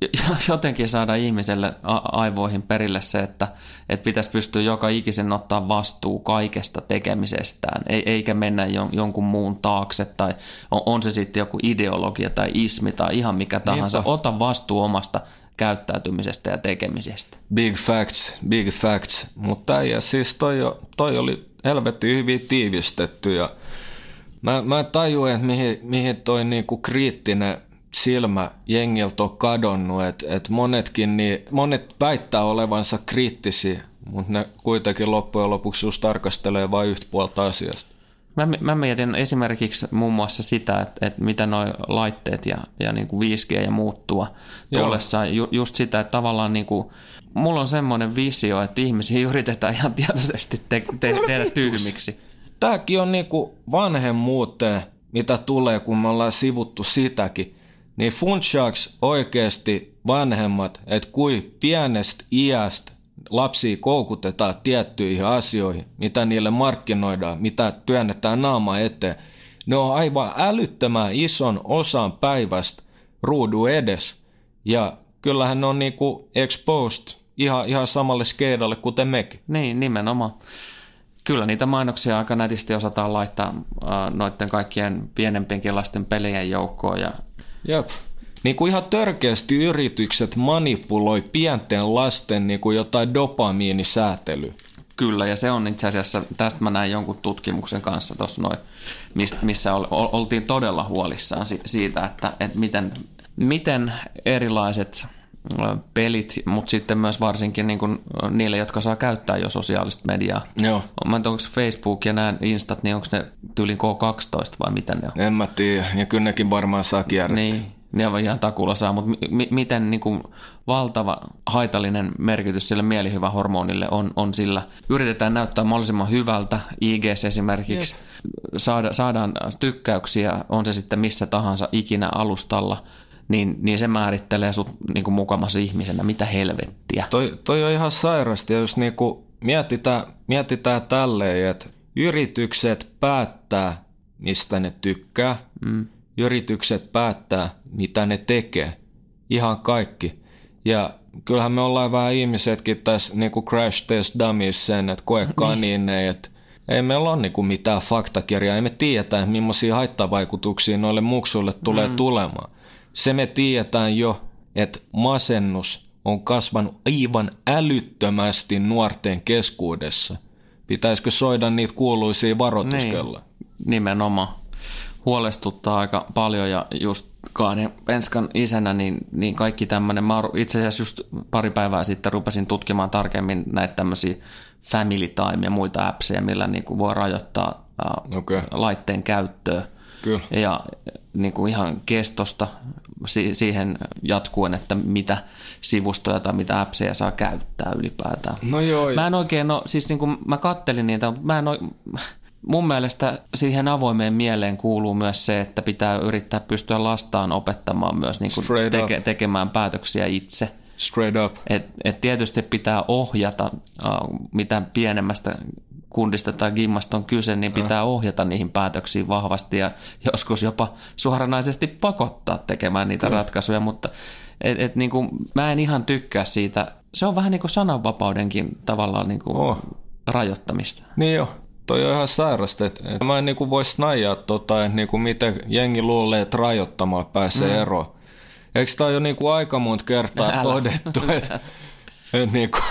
jotenkin saada ihmiselle aivoihin perille se, että, että pitäisi pystyä joka ikisen ottaa vastuu kaikesta tekemisestään, eikä mennä jonkun muun taakse tai on, on se sitten joku ideologia tai ismi tai ihan mikä tahansa. Niinpä. Ota vastuu omasta käyttäytymisestä ja tekemisestä. Big facts, big facts. Mutta ja siis toi, toi oli helvetti hyvin tiivistetty ja mä, mä tajuin, että mihin, mihin toi niinku kriittinen silmä jengiltä on kadonnut, että et monetkin, niin, monet väittää olevansa kriittisiä, mutta ne kuitenkin loppujen lopuksi just tarkastelee vain yhtä puolta asiasta. Mä, mä mietin esimerkiksi muun muassa sitä, että, että mitä nuo laitteet ja, ja niin kuin 5G ja muuttua tullessa. Ju, just sitä, että tavallaan niin kuin, mulla on semmoinen visio, että ihmisiä yritetään ihan tietoisesti te, te, tehdä tyhmiksi. Tämäkin on niin kuin vanhemmuuteen, mitä tulee, kun me ollaan sivuttu sitäkin niin funtsaks oikeasti vanhemmat, että kui pienestä iästä lapsia koukutetaan tiettyihin asioihin, mitä niille markkinoidaan, mitä työnnetään naama eteen. Ne on aivan älyttömän ison osan päivästä ruudu edes. Ja kyllähän ne on niinku exposed ihan, ihan samalle skeidalle kuten mekin. Niin, nimenomaan. Kyllä niitä mainoksia aika nätisti osataan laittaa äh, noiden kaikkien pienempienkin lasten pelien joukkoon ja Jep. Niin kuin ihan törkeästi yritykset manipuloi pienten lasten niin kuin jotain dopamiinisäätelyä. Kyllä, ja se on itse asiassa, tästä mä näin jonkun tutkimuksen kanssa tuossa noin, missä oltiin todella huolissaan siitä, että, että miten, miten erilaiset pelit, mutta sitten myös varsinkin niin kuin niille, jotka saa käyttää jo sosiaalista mediaa. Joo. Mä en onko Facebook ja nämä Instat, niin onko ne tyylin K12 vai mitä ne on? En mä tiedä, ja kyllä nekin varmaan saa kierrättää. Niin, ne on ihan takulla saa, mutta m- miten niin kuin valtava haitallinen merkitys sille mielihyvä hormonille on, on sillä. Yritetään näyttää mahdollisimman hyvältä, IGS esimerkiksi, yes. Saada, saadaan tykkäyksiä, on se sitten missä tahansa ikinä alustalla, niin, niin se määrittelee sut niin kuin mukamassa ihmisenä, mitä helvettiä. Toi, toi on ihan sairasti, ja jos niin kuin mietitään, mietitään tälleen, että yritykset päättää, mistä ne tykkää, mm yritykset päättää, mitä ne tekee. Ihan kaikki. Ja kyllähän me ollaan vähän ihmisetkin tässä niin kuin crash test dummies sen, että koekaan niin, että ei meillä ole niinku mitään faktakirjaa, ei me tiedetä, millaisia haittavaikutuksia noille muksuille tulee mm. tulemaan. Se me tiedetään jo, että masennus on kasvanut aivan älyttömästi nuorten keskuudessa. Pitäisikö soida niitä kuuluisia varoituskella? Niin, nimenomaan. Huolestuttaa aika paljon ja just kahden penskan isänä, niin, niin kaikki tämmöinen, mä itse asiassa just pari päivää sitten rupesin tutkimaan tarkemmin näitä tämmöisiä family time ja muita appseja, millä niin kuin voi rajoittaa okay. laitteen käyttöä. Kyllä. Ja niin kuin ihan kestosta siihen jatkuen, että mitä sivustoja tai mitä appseja saa käyttää ylipäätään. No joo. Mä en oikein, no siis niin kuin mä kattelin niitä, mutta mä en ole, mun mielestä siihen avoimeen mieleen kuuluu myös se, että pitää yrittää pystyä lastaan opettamaan myös niin kuin teke, tekemään päätöksiä itse. Straight up. Et, et tietysti pitää ohjata, uh, mitä pienemmästä kundista tai gimmasta on kyse, niin pitää ohjata niihin päätöksiin vahvasti ja joskus jopa suoranaisesti pakottaa tekemään niitä Kyllä. ratkaisuja, mutta et, et niin kuin, mä en ihan tykkää siitä. Se on vähän niin kuin sananvapaudenkin tavallaan niin kuin oh. rajoittamista. Niin jo, toi on ihan sairasta. Että mä en niin kuin voi snajaa tota, että niin kuin miten jengi luulee, että rajoittamaan pääsee mm. eroon. Eikö tämä jo niin aika monta kertaa Älä. todettu, että niin kuin,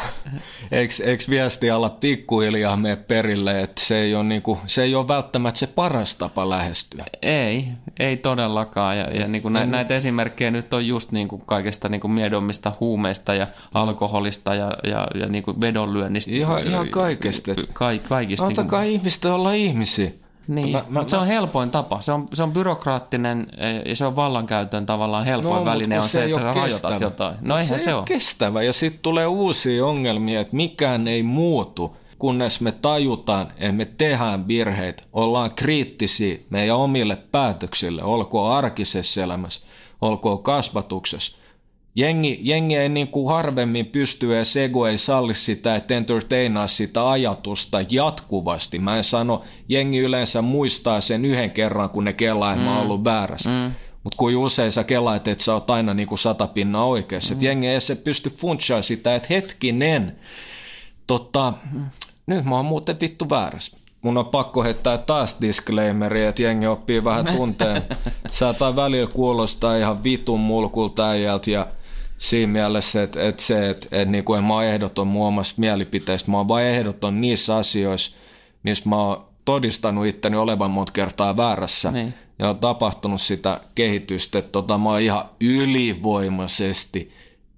eikö, eikö viesti alla pikkuhiljaa mene perille, että se ei, ole niin kuin, se ei ole välttämättä se paras tapa lähestyä? Ei, ei todellakaan. Ja, ja niin kuin nä, näitä esimerkkejä nyt on just niin kuin kaikesta niin kuin miedommista huumeista ja alkoholista ja, ja, ja niin kuin vedonlyönnistä. Ihan, ihan kaikesta. Ka, kaikista. Antakaa niin kuin... ihmistä olla ihmisiä. Niin, mä, mä, mutta se on helpoin tapa. Se on, se on byrokraattinen ja se on vallankäytön tavallaan helpoin no, väline on se, se että rajoitat kestävä. jotain. No eihän se, se ole. kestävä ja sitten tulee uusia ongelmia, että mikään ei muutu, kunnes me tajutaan, että me tehdään virheitä, ollaan kriittisiä meidän omille päätöksille, olkoon arkisessa elämässä, olkoon kasvatuksessa jengi, jengi ei niin kuin harvemmin pysty ja Sego ei salli sitä, että entertainaa sitä ajatusta jatkuvasti. Mä en sano, jengi yleensä muistaa sen yhden kerran, kun ne kelaa, että mm. mä oon mm. ollut väärässä. Mm. Mutta kun usein sä kelaat, että sä oot aina niin kuin sata pinnaa oikeassa. Mm. jengi ei se pysty funtsaa sitä, että hetkinen, tota, mm. nyt mä oon muuten vittu väärässä mun on pakko heittää taas disclaimeri, että jengi oppii vähän tunteen. Saattaa välillä kuulostaa ihan vitun mulkulta äijältä ja siinä mielessä, että, että se, että, että niin kuin en mä oon ehdoton mun omasta mielipiteestä, mä oon vain ehdoton niissä asioissa, missä mä oon todistanut itteni olevan monta kertaa väärässä. Niin. Ja on tapahtunut sitä kehitystä, että tota, mä oon ihan ylivoimaisesti,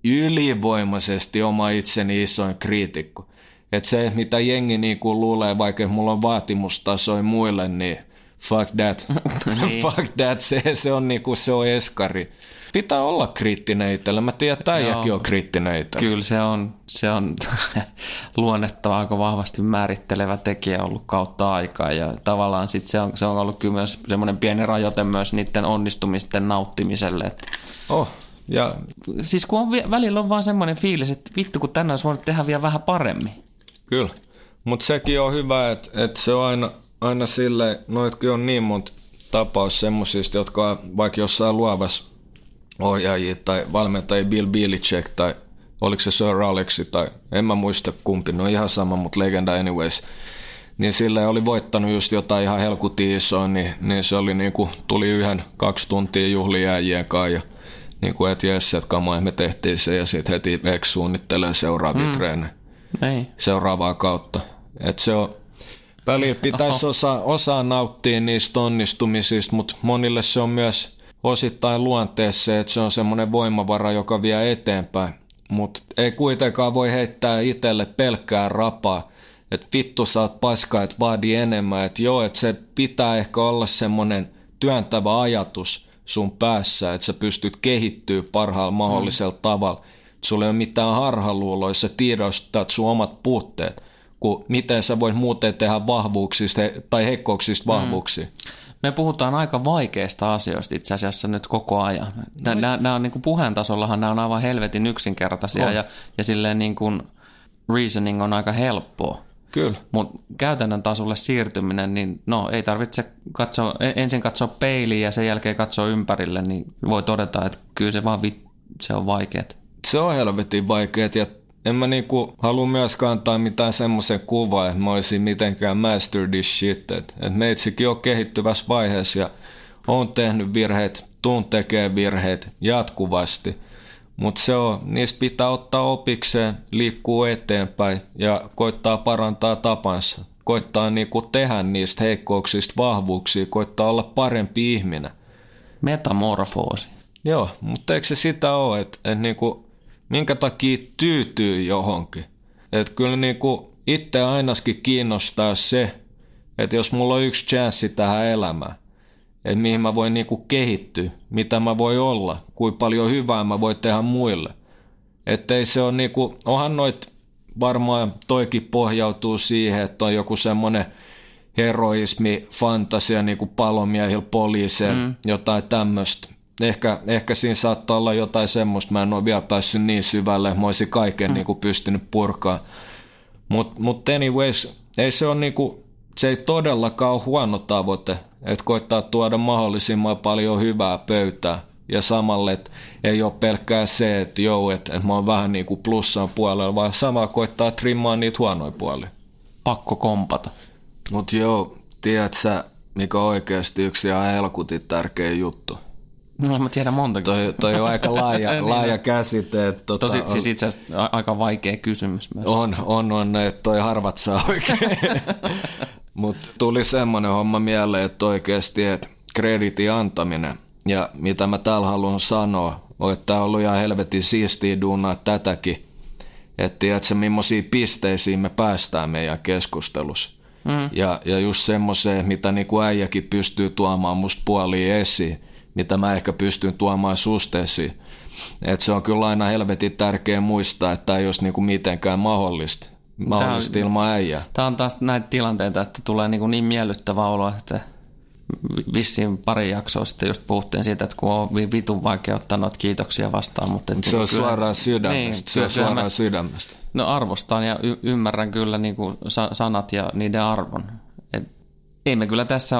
ylivoimaisesti oma itseni isoin kriitikko. Että se, mitä jengi niin kuin luulee, vaikka mulla on vaatimustasoja muille, niin fuck that. niin. fuck that, se, se on niin kuin se on eskari pitää olla kriittinen itsellä. Mä tiedän, että äijäkin on kriittinen itsellä. Kyllä se on, se on luonnetta aika vahvasti määrittelevä tekijä ollut kautta aikaa ja tavallaan sit se, on, se on ollut kyllä myös semmoinen pieni rajoite myös niiden onnistumisten nauttimiselle. Että oh. Ja... Siis kun on, välillä on vaan semmoinen fiilis, että vittu kun tänään olisi voinut tehdä vielä vähän paremmin. Kyllä, mutta sekin on hyvä, että, että se on aina, aina silleen, noitkin on niin monta tapaus semmoisista, jotka on vaikka jossain luovassa ohjaajia tai valmentajia Bill Belichick tai oliko se Sir Alexi tai en mä muista kumpi, no ihan sama, mutta legenda anyways. Niin sille oli voittanut just jotain ihan helkutin isoa, niin, niin se oli niin kuin, tuli yhden kaksi tuntia juhlijääjien kanssa ja niin kuin, että jes, että kamoin me tehtiin se ja sitten heti ex suunnittelee seuraavia mm. treenejä. Ei. Seuraavaa kautta. Että se on, välillä pitäisi osaa, osaa nauttia niistä onnistumisista, mutta monille se on myös – osittain luonteessa, että se on semmoinen voimavara, joka vie eteenpäin. Mutta ei kuitenkaan voi heittää itselle pelkkää rapaa, että vittu sä oot paska, että vaadi enemmän. Että joo, että se pitää ehkä olla semmoinen työntävä ajatus sun päässä, että sä pystyt kehittyä parhaalla mahdollisella mm. tavalla. Että sulla ei ole mitään harhaluuloa, sä tiedostat sun omat puutteet, kun miten sä voit muuten tehdä vahvuuksista tai heikkouksista mm. vahvuuksia. Mm me puhutaan aika vaikeista asioista itse asiassa nyt koko ajan. Nämä, no. nämä on niin kuin puheen tasollahan nämä on aivan helvetin yksinkertaisia on. ja, ja silleen niin kuin reasoning on aika helppoa. Kyllä. Mutta käytännön tasolle siirtyminen, niin no ei tarvitse katsoa, ensin katsoa peiliin ja sen jälkeen katsoa ympärille, niin voi todeta, että kyllä se vaan vi, se on vaikeet. Se on helvetin vaikeet ja en mä niinku halua myöskään antaa mitään semmoisen kuvaa, että mä olisin mitenkään master this shit. Että et meitsikin on kehittyvässä vaiheessa ja on tehnyt virheet, tuun tekee virheet jatkuvasti. Mutta se on, niistä pitää ottaa opikseen, liikkuu eteenpäin ja koittaa parantaa tapansa. Koittaa niinku tehdä niistä heikkouksista vahvuuksia, koittaa olla parempi ihminen. Metamorfoosi. Joo, mutta eikö se sitä ole, että et niinku minkä takia tyytyy johonkin. Että kyllä niinku itse ainakin kiinnostaa se, että jos mulla on yksi chanssi tähän elämään, että mihin mä voin niinku kehittyä, mitä mä voi olla, kuinka paljon hyvää mä voin tehdä muille. Että ei se ole niinku, onhan noit varmaan toikin pohjautuu siihen, että on joku semmoinen heroismi, fantasia, niin kuin palomiehillä, poliiseilla, mm. jotain tämmöistä ehkä, ehkä siinä saattaa olla jotain semmoista, mä en ole vielä päässyt niin syvälle, mä olisin kaiken mm. niin kuin pystynyt purkaa. Mutta mut anyways, ei se ole niin kuin, se ei todellakaan ole huono tavoite, että koittaa tuoda mahdollisimman paljon hyvää pöytää. Ja samalle, että ei ole pelkkää se, että joo, että, että mä oon vähän niin kuin plussan puolella, vaan sama koittaa trimmaa niitä huonoja puolia. Pakko kompata. Mutta joo, tiedät sä, mikä on oikeasti yksi ihan helkutin tärkeä juttu? No mä tiedän monta. Toi, toi on aika laaja, niin, laaja käsite. Että, tota, Tosi, on, siis itse asiassa aika vaikea kysymys myös. On, on, on, että toi harvat saa oikein. Mutta tuli semmoinen homma mieleen, että oikeasti, että kreditin antaminen ja mitä mä täällä haluan sanoa, on, että on ollut ihan helvetin siistiä duunaa tätäkin. Että tiedätkö, millaisiin pisteisiin me päästään meidän keskustelussa. Mm. Ja, ja just semmoiseen, mitä niin kuin äijäkin pystyy tuomaan musta puoliin esiin mitä mä ehkä pystyn tuomaan susteesi. Et se on kyllä aina helvetin tärkeä muistaa, että tämä ei olisi niinku mitenkään mahdollista, mahdollista tämä on, ilman äijää. Tämä on taas näitä tilanteita, että tulee niin, niin miellyttävä olo, että vissiin pari jaksoa sitten just puhuttiin siitä, että kun on vitun vaikea ottaa noita kiitoksia vastaan. Mutta se on kyllä, suoraan sydämestä. Niin, se on suoraan mä, sydämestä. No arvostan ja y- ymmärrän kyllä niin kuin sanat ja niiden arvon ei me kyllä tässä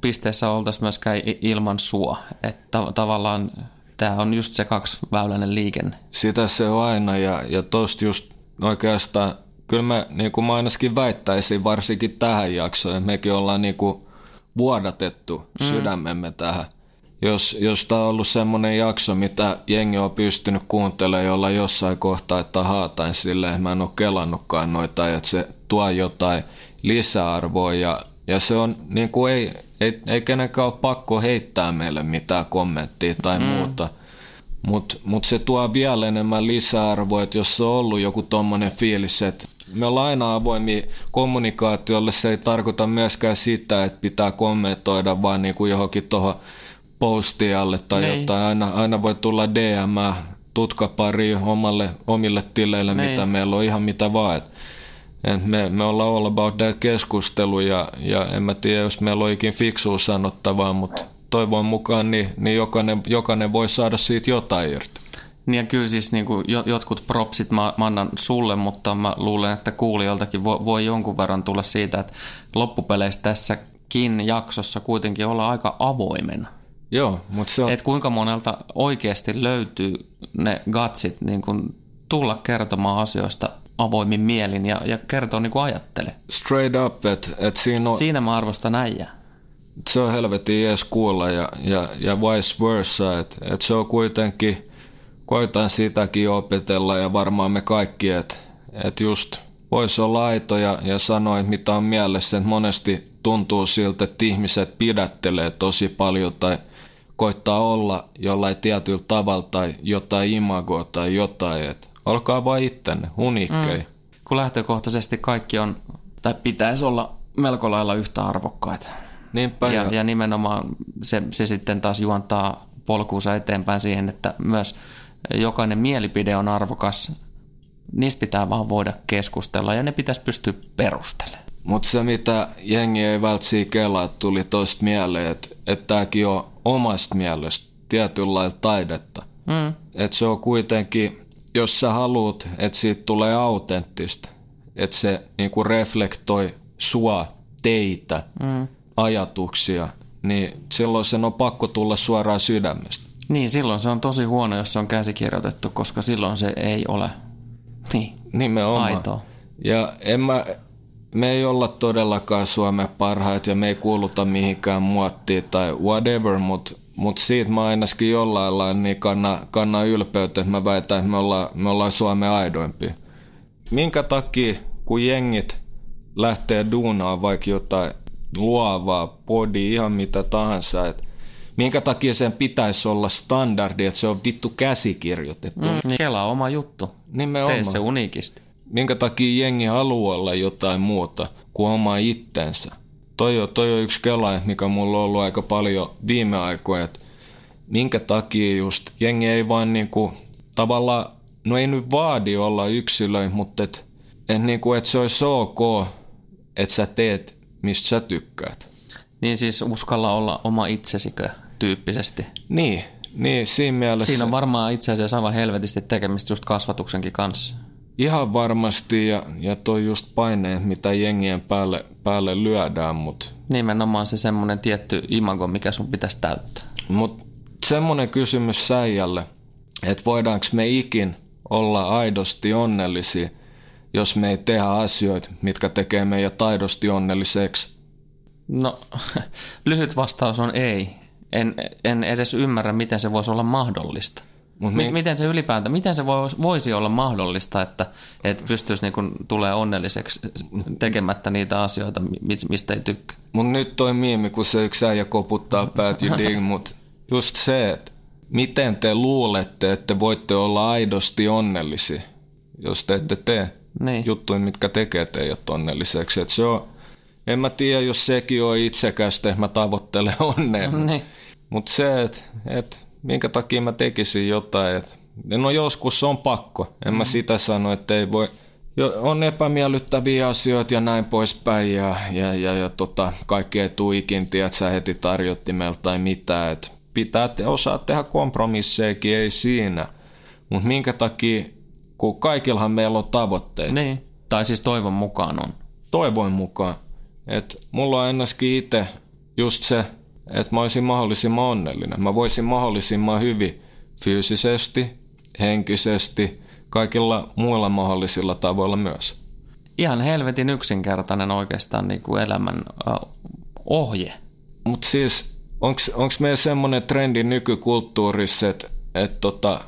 pisteessä oltaisi myöskään ilman sua. Että tavallaan tämä on just se kaksiväyläinen liikenne. Sitä se on aina ja, ja tosta just oikeastaan, kyllä mä, niin kuin mä ainakin väittäisin varsinkin tähän jaksoon, että mekin ollaan niin kuin vuodatettu mm. sydämemme tähän. Jos, jos tämä on ollut semmoinen jakso, mitä jengi on pystynyt kuuntelemaan jolla jossain kohtaa, että haatain silleen, mä en ole kelannutkaan noita, että se tuo jotain lisäarvoa ja ja se on, niin kuin ei, ei, ei kenenkään ole pakko heittää meille mitään kommenttia tai mm. muuta. Mutta mut se tuo vielä enemmän lisäarvoa, että jos se on ollut joku tommonen fiilis, että me ollaan aina avoimia kommunikaatiolle, se ei tarkoita myöskään sitä, että pitää kommentoida vaan niin kuin johonkin tuohon postialle tai Nei. jotain. Aina, aina voi tulla DM, tutkapari omalle, omille tileille, Nei. mitä meillä on, ihan mitä vaan. Et et me, me ollaan all about that keskustelu ja, ja en mä tiedä, jos meillä on ikin fiksua sanottavaa, mutta toivon mukaan niin, niin jokainen, jokainen voi saada siitä jotain irti. Niin ja kyllä siis niin kuin jotkut propsit mä, mä annan sulle, mutta mä luulen, että kuulijoiltakin voi, voi jonkun verran tulla siitä, että loppupeleissä tässäkin jaksossa kuitenkin olla aika avoimena. Joo, mutta se on... Et kuinka monelta oikeasti löytyy ne gatsit niin kuin tulla kertomaan asioista avoimin mielin ja, ja kertoo niin kuin ajattelee. Straight up, että et siinä on... Siinä mä arvostan äijää. Se on helvetin ees kuulla ja, ja, ja vice versa, että et se on kuitenkin, koitan sitäkin opetella ja varmaan me kaikki, että et just voisi olla aito ja, ja sanoa, mitä on mielessä, että monesti tuntuu siltä, että ihmiset pidättelee tosi paljon tai koittaa olla jollain tietyllä tavalla tai jotain imagoa tai jotain, että Olkaa vain ittenne, uniikkei. Mm. Kun lähtökohtaisesti kaikki on, tai pitäisi olla melko lailla yhtä arvokkaita. Niinpä ja, ja nimenomaan se, se sitten taas juontaa polkuunsa eteenpäin siihen, että myös jokainen mielipide on arvokas. Niistä pitää vaan voida keskustella ja ne pitäisi pystyä perustelemaan. Mutta se, mitä jengi ei välttämättä kelaa, tuli toista mieleen, että et tämäkin on omasta mielestä tietynlailla taidetta. Mm. Että se on kuitenkin jos sä haluat, että siitä tulee autenttista, että se niin kuin reflektoi sua, teitä, mm. ajatuksia, niin silloin sen on pakko tulla suoraan sydämestä. Niin, silloin se on tosi huono, jos se on käsikirjoitettu, koska silloin se ei ole niin, Nimenomaan. aitoa. Ja en mä, me ei olla todellakaan Suomen parhaat ja me ei kuuluta mihinkään muottiin tai whatever, mutta mut siitä mä ainakin jollain lailla niin kannan, kannan ylpeyttä, että mä väitän, että me ollaan, me ollaan Suomen aidoimpia. Minkä takia, kun jengit lähtee duunaan vaikka jotain luovaa, podi, ihan mitä tahansa, että minkä takia sen pitäisi olla standardi, että se on vittu käsikirjoitettu. Mm, niin Kela oma juttu. Nimenomaan. Tee se unikisti. Minkä takia jengi haluaa olla jotain muuta kuin oma itsensä. Toi on, toi on yksi kela, mikä mulla on ollut aika paljon viime aikoina, että minkä takia just jengi ei vaan niinku, tavallaan, no ei nyt vaadi olla yksilöi, mutta et, et niinku, et se olisi ok, että sä teet, mistä sä tykkäät. Niin siis uskalla olla oma itsesikö tyyppisesti. Niin, niin siinä mielessä. Siinä on varmaan itse asiassa aivan helvetisti tekemistä just kasvatuksenkin kanssa. Ihan varmasti ja, ja toi just paine, mitä jengien päälle, päälle lyödään. Mut. Nimenomaan se semmoinen tietty imago, mikä sun pitäisi täyttää. Mutta semmoinen kysymys säijälle, että voidaanko me ikin olla aidosti onnellisia, jos me ei tehdä asioita, mitkä tekee meidän taidosti onnelliseksi? No, lyhyt vastaus on ei en, en edes ymmärrä, miten se voisi olla mahdollista. Mut me... Miten se ylipäätään, miten se voisi olla mahdollista, että, että pystyisi niin tulee onnelliseksi tekemättä niitä asioita, mistä ei tykkää? Mun nyt toi miimi, kun se yksi äijä koputtaa päät dig, mutta just se, että miten te luulette, että voitte olla aidosti onnellisia, jos te ette tee niin. juttuja, mitkä tekee teidät onnelliseksi. että se on, en mä tiedä, jos sekin on itsekästä, että mä tavoittelen onnea. Niin. Mutta se, että et, minkä takia mä tekisin jotain, että no joskus se on pakko. En mm. mä sitä sano, että ei voi. On epämiellyttäviä asioita ja näin poispäin ja, ja, ja, ja tota, kaikki ei tule ikin, sä heti tarjottimelta tai mitään. Et pitää te, osaa tehdä kompromissejakin, ei siinä. Mutta minkä takia, kun kaikillahan meillä on tavoitteita. Niin, tai siis toivon mukaan on. Toivon mukaan. Et mulla on ennäskin itse just se, että mä olisin mahdollisimman onnellinen. Mä voisin mahdollisimman hyvin fyysisesti, henkisesti, kaikilla muilla mahdollisilla tavoilla myös. Ihan helvetin yksinkertainen oikeastaan niin kuin elämän ohje. Mutta siis, onko meillä semmoinen trendi nykykulttuurissa, että et tota,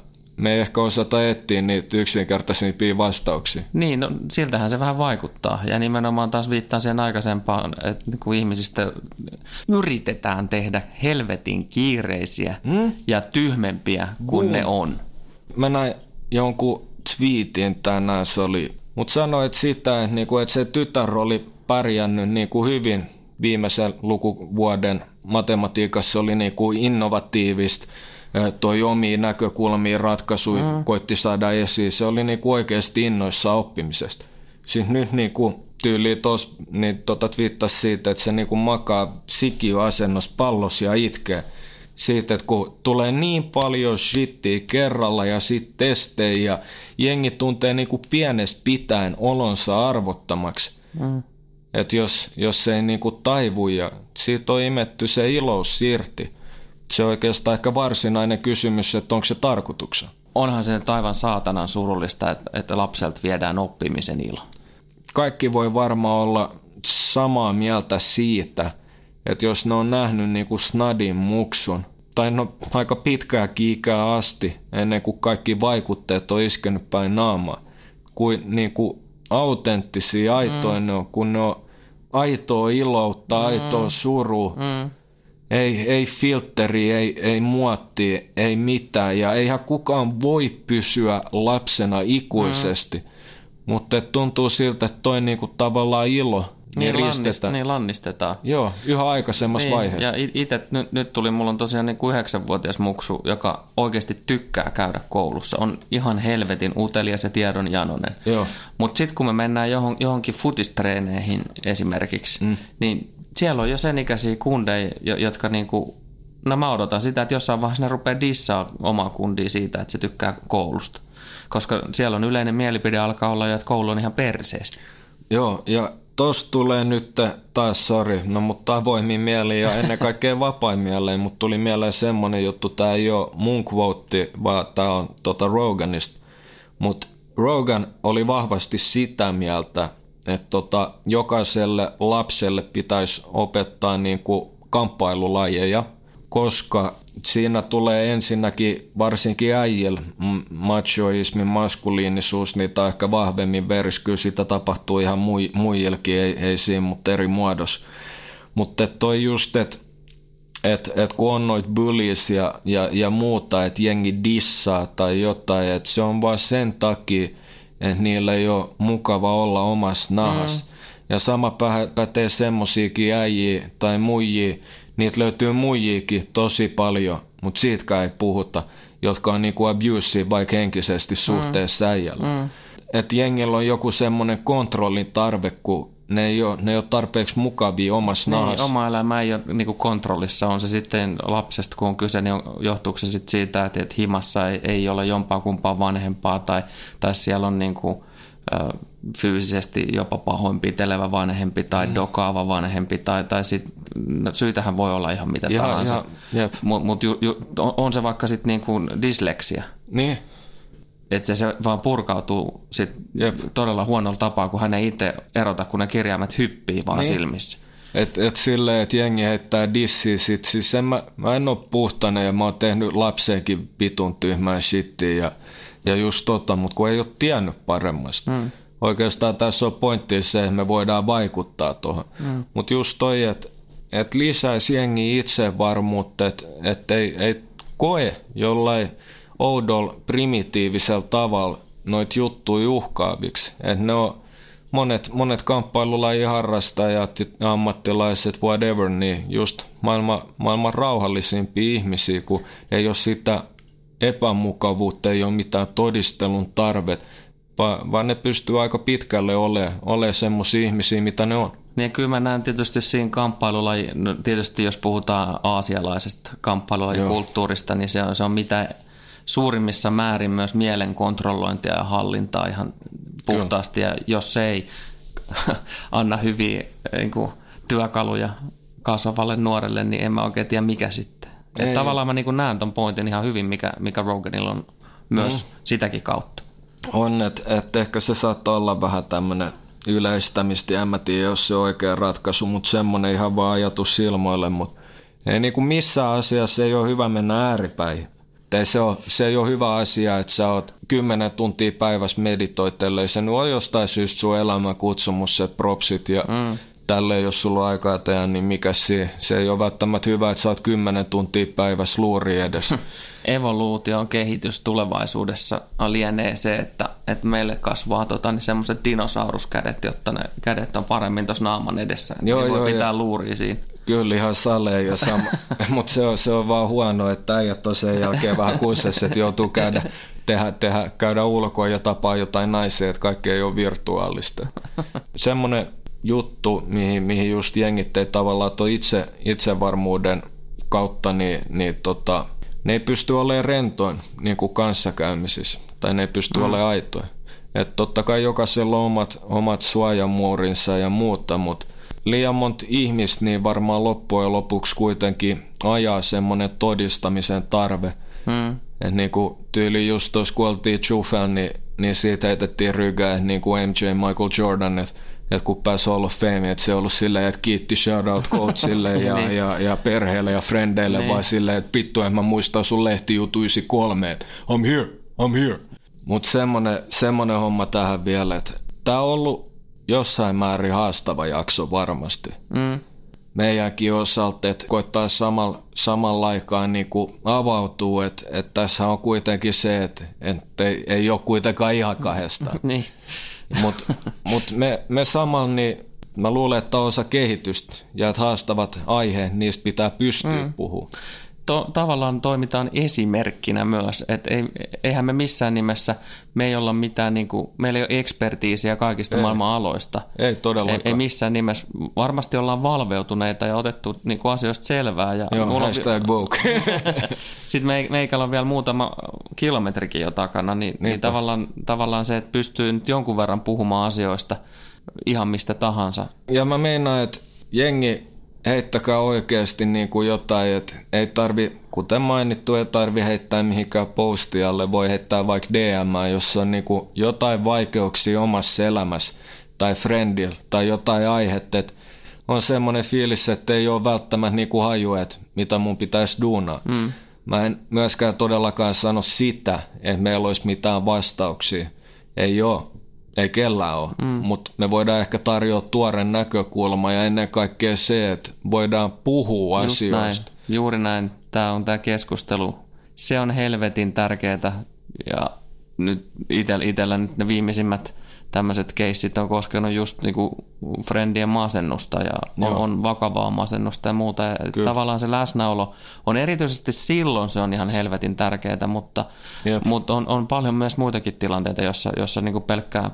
me ei ehkä osata etsiä niitä yksinkertaisimpia vastauksia. Niin, no, siltähän se vähän vaikuttaa. Ja nimenomaan taas viittaa siihen aikaisempaan, että kun ihmisistä yritetään tehdä helvetin kiireisiä hmm? ja tyhmempiä kuin ne on. Mä näin jonkun twiitin tänään, se oli, mutta sanoit sitä, että, niinku, että se tytär oli pärjännyt niinku hyvin viimeisen lukuvuoden matematiikassa, oli niinku innovatiivista toi omiin näkökulmiin ratkaisuja mm. koitti saada esiin. Se oli niinku oikeasti innoissa oppimisesta. Siis nyt niinku tyyli tos, niin tota twiittasi siitä, että se niinku makaa sikioasennossa pallos ja itkee siitä, että kun tulee niin paljon shittiä kerralla ja sitten testejä ja jengi tuntee niinku pienestä pitäen olonsa arvottamaksi. Mm. Että jos, jos se ei niinku taivu ja siitä on imetty se ilous irti, se on oikeastaan ehkä varsinainen kysymys, että onko se tarkoituksen. Onhan se nyt aivan saatanan surullista, että, että lapselta viedään oppimisen ilo. Kaikki voi varmaan olla samaa mieltä siitä, että jos ne on nähnyt niin kuin snadin muksun, tai no aika pitkää kiikää asti, ennen kuin kaikki vaikutteet on iskenyt päin naamaa, kuin, niin kuin autenttisia, aitoja mm. ne on, kun ne on aitoa iloutta, mm. aitoa surua, mm ei, ei filteri, ei, ei muotti, ei mitään. Ja eihän kukaan voi pysyä lapsena ikuisesti. Mm. Mutta tuntuu siltä, että toi niinku tavallaan ilo niin, niin ristetään. Niin lannistetaan. Joo, yhä aikaisemmassa niin, vaiheessa. Ja itse nyt, nyt tuli, mulla on tosiaan niin kuin yhdeksänvuotias muksu, joka oikeasti tykkää käydä koulussa. On ihan helvetin utelias ja tiedonjanonen. Mutta sitten kun me mennään johon, johonkin futistreeneihin esimerkiksi, mm. niin siellä on jo sen ikäisiä kundeja, jotka niinku, no mä odotan sitä, että jossain vaiheessa ne rupeaa dissaa omaa kundia siitä, että se tykkää koulusta. koska siellä on yleinen mielipide alkaa olla jo, että koulu on ihan perseestä. Joo, ja tos tulee nyt taas, sori, no mutta avoimin mieli ja ennen kaikkea vapain mieleen, mutta tuli mieleen semmonen juttu, tämä ei ole mun quote, vaan tämä on tota Roganista. Mutta Rogan oli vahvasti sitä mieltä, että tota, jokaiselle lapselle pitäisi opettaa niin kuin kamppailulajeja, koska siinä tulee ensinnäkin varsinkin äijillä machoismin maskuliinisuus, niitä on ehkä vahvemmin veris. Kyllä sitä tapahtuu ihan mui, ei, ei siinä, mutta eri muodossa. Mutta toi just, että et, et kun on noit bullies ja, ja, ja muuta, että jengi dissaa tai jotain, että se on vaan sen takia, että niillä ei ole mukava olla omassa nahassa. Mm. Ja sama pätee semmosiakin äijiä tai muijia, niitä löytyy muijiakin tosi paljon, mutta siitäkään ei puhuta, jotka on niinku abusive vaikka henkisesti suhteessa mm. äijällä. Mm. Että jengillä on joku semmoinen kontrollin tarve, kun ne ei ole, ne ei ole tarpeeksi mukavia omassa niin, nahassa. Oma elämä ei ole niin kontrollissa. On se sitten lapsesta, kun on kyse, niin johtuuko se sitten siitä, että, että himassa ei, ei ole jompaa kumpaa vanhempaa tai, tai siellä on niin kuin, fyysisesti jopa pahoinpitelevä vanhempi tai mm. dokaava vanhempi tai, tai sit, no, syytähän voi olla ihan mitä ja, tahansa. Mutta mut on se vaikka sitten niinku dysleksia. Niin. Että se, se vaan purkautuu sit todella huonolla tapaa, kun hän ei itse erota, kun ne kirjaimet hyppii vaan niin. silmissä. Et, et silleen, että jengi heittää dissiä sit. Siis en mä, mä en ole puhtana ja mä oon tehnyt lapseenkin vitun tyhmää shittiä ja, ja just tota, mutta kun ei ole tiennyt paremmasta. Mm. Oikeastaan tässä on pointti se, että me voidaan vaikuttaa tuohon. Mm. Mutta just toi, että et lisäisi jengi itsevarmuutta, että et ei, ei koe jollain oudolla primitiivisella tavalla noita juttuja uhkaaviksi. Että ne on monet, monet kamppailulajien harrastajat, ammattilaiset, whatever, niin just maailman, maailman rauhallisimpia ihmisiä, kun ei ole sitä epämukavuutta, ei ole mitään todistelun tarvet, vaan, vaan ne pystyy aika pitkälle olemaan ole semmoisia ihmisiä, mitä ne on. Niin kyllä mä näen tietysti siinä kamppailulla, no tietysti jos puhutaan aasialaisesta kamppailulajikulttuurista, niin se on, se on mitä suurimmissa määrin myös mielen kontrollointia ja hallintaa ihan puhtaasti. Kyllä. Ja jos se ei anna hyviä niin kuin, työkaluja kasvavalle nuorelle, niin en mä oikein tiedä mikä sitten. Et tavallaan mä niin näen ton pointin ihan hyvin, mikä, mikä Roganilla on myös mm. sitäkin kautta. On, että et ehkä se saattaa olla vähän tämmöinen yleistämistä, en mä tiedä, jos se on oikea ratkaisu, mutta semmoinen ihan vaan ajatus silmoille, mutta ei niin kuin missään asiassa ei ole hyvä mennä ääripäin. Ei se, ole, se ei ole hyvä asia, että sä oot kymmenen tuntia päivässä meditoitelle. Se on jostain syystä sun elämän kutsumus, se propsit ja mm tälle, jos sulla on aikaa tehdä, niin mikä se, se ei ole välttämättä hyvä, että saat kymmenen tuntia päivässä luuri edes. Evoluution kehitys tulevaisuudessa lienee se, että, että meille kasvaa tota, niin semmoiset dinosauruskädet, jotta ne kädet on paremmin tuossa naaman edessä. Joo, niin voi joo, pitää luuria siinä. Kyllä ihan salee ja sama, mutta se on, se on vaan huono, että äijät on sen jälkeen vähän kussessa, että joutuu käydä, tehdä, tehdä, käydä ulkoa ja tapaa jotain naisia, että kaikki ei ole virtuaalista. Semmoinen juttu, mihin, mihin just jengit ei tavallaan tuo itse, itsevarmuuden kautta, niin, niin tota, ne ei pysty olemaan rentoin niin kuin kanssakäymisissä, tai ne ei pysty mm. olemaan aitoja. Että totta kai jokaisella on omat, omat suojamuurinsa ja muuta, mutta liian monta ihmistä niin varmaan loppujen lopuksi kuitenkin ajaa semmoinen todistamisen tarve. Mm. Että niin kuin tyyli just tuossa kun oltiin niin, niin siitä heitettiin rygää niin kuin MJ Michael Jordan, että että kun pääsi olla fame, että se on ollut silleen, että kiitti shoutout coachille ja, niin. ja, ja, perheelle ja frendeille, niin. vai silleen, että vittu, en mä muista sun lehtijutu 93, että I'm here, I'm here. Mutta semmonen, semmonen homma tähän vielä, että tämä on ollut jossain määrin haastava jakso varmasti. Mm. Meidänkin osalta, että koittaa samalla, samalla aikaa niin avautuu, että, että tässä on kuitenkin se, että, että ei, ei ole kuitenkaan ihan kahdesta. niin. Mutta mut me, me samalla niin mä luulen, että osa kehitystä ja että haastavat aiheet, niistä pitää pystyä mm. puhumaan. To, tavallaan toimitaan esimerkkinä myös. Et ei, eihän me missään nimessä, me ei olla mitään, niin kuin, meillä ei ole ekspertiisiä kaikista ei. maailman aloista. Ei todellakaan. Ei, ei missään nimessä. Varmasti ollaan valveutuneita ja otettu niin kuin asioista selvää. Ja Joo, hashtag woke. Sitten me, meikällä on vielä muutama kilometrikin jo takana, niin, niin tavallaan, tavallaan se, että pystyy nyt jonkun verran puhumaan asioista ihan mistä tahansa. Ja mä meinaan, että jengi heittäkää oikeasti niin kuin jotain, että ei tarvi, kuten mainittu, ei tarvi heittää mihinkään postialle, voi heittää vaikka DM, jossa on niin kuin jotain vaikeuksia omassa elämässä tai friendillä tai jotain aihetta, että on semmoinen fiilis, että ei ole välttämättä niin kuin haju, että mitä mun pitäisi duunaa. Mm. Mä en myöskään todellakaan sano sitä, että meillä olisi mitään vastauksia. Ei ole ei kellään ole, mm. mutta me voidaan ehkä tarjota tuoren näkökulma ja ennen kaikkea se, että voidaan puhua Just asioista. Näin. Juuri näin. Tämä on tämä keskustelu. Se on helvetin tärkeää ja nyt itsellä, itsellä nyt ne viimeisimmät tämmöiset keissit on koskenut just niinku friendien masennusta ja on, on vakavaa masennusta ja muuta. Ja tavallaan se läsnäolo on erityisesti silloin se on ihan helvetin tärkeää, mutta, mutta on, on paljon myös muitakin tilanteita, jossa, jossa niinku pelkkää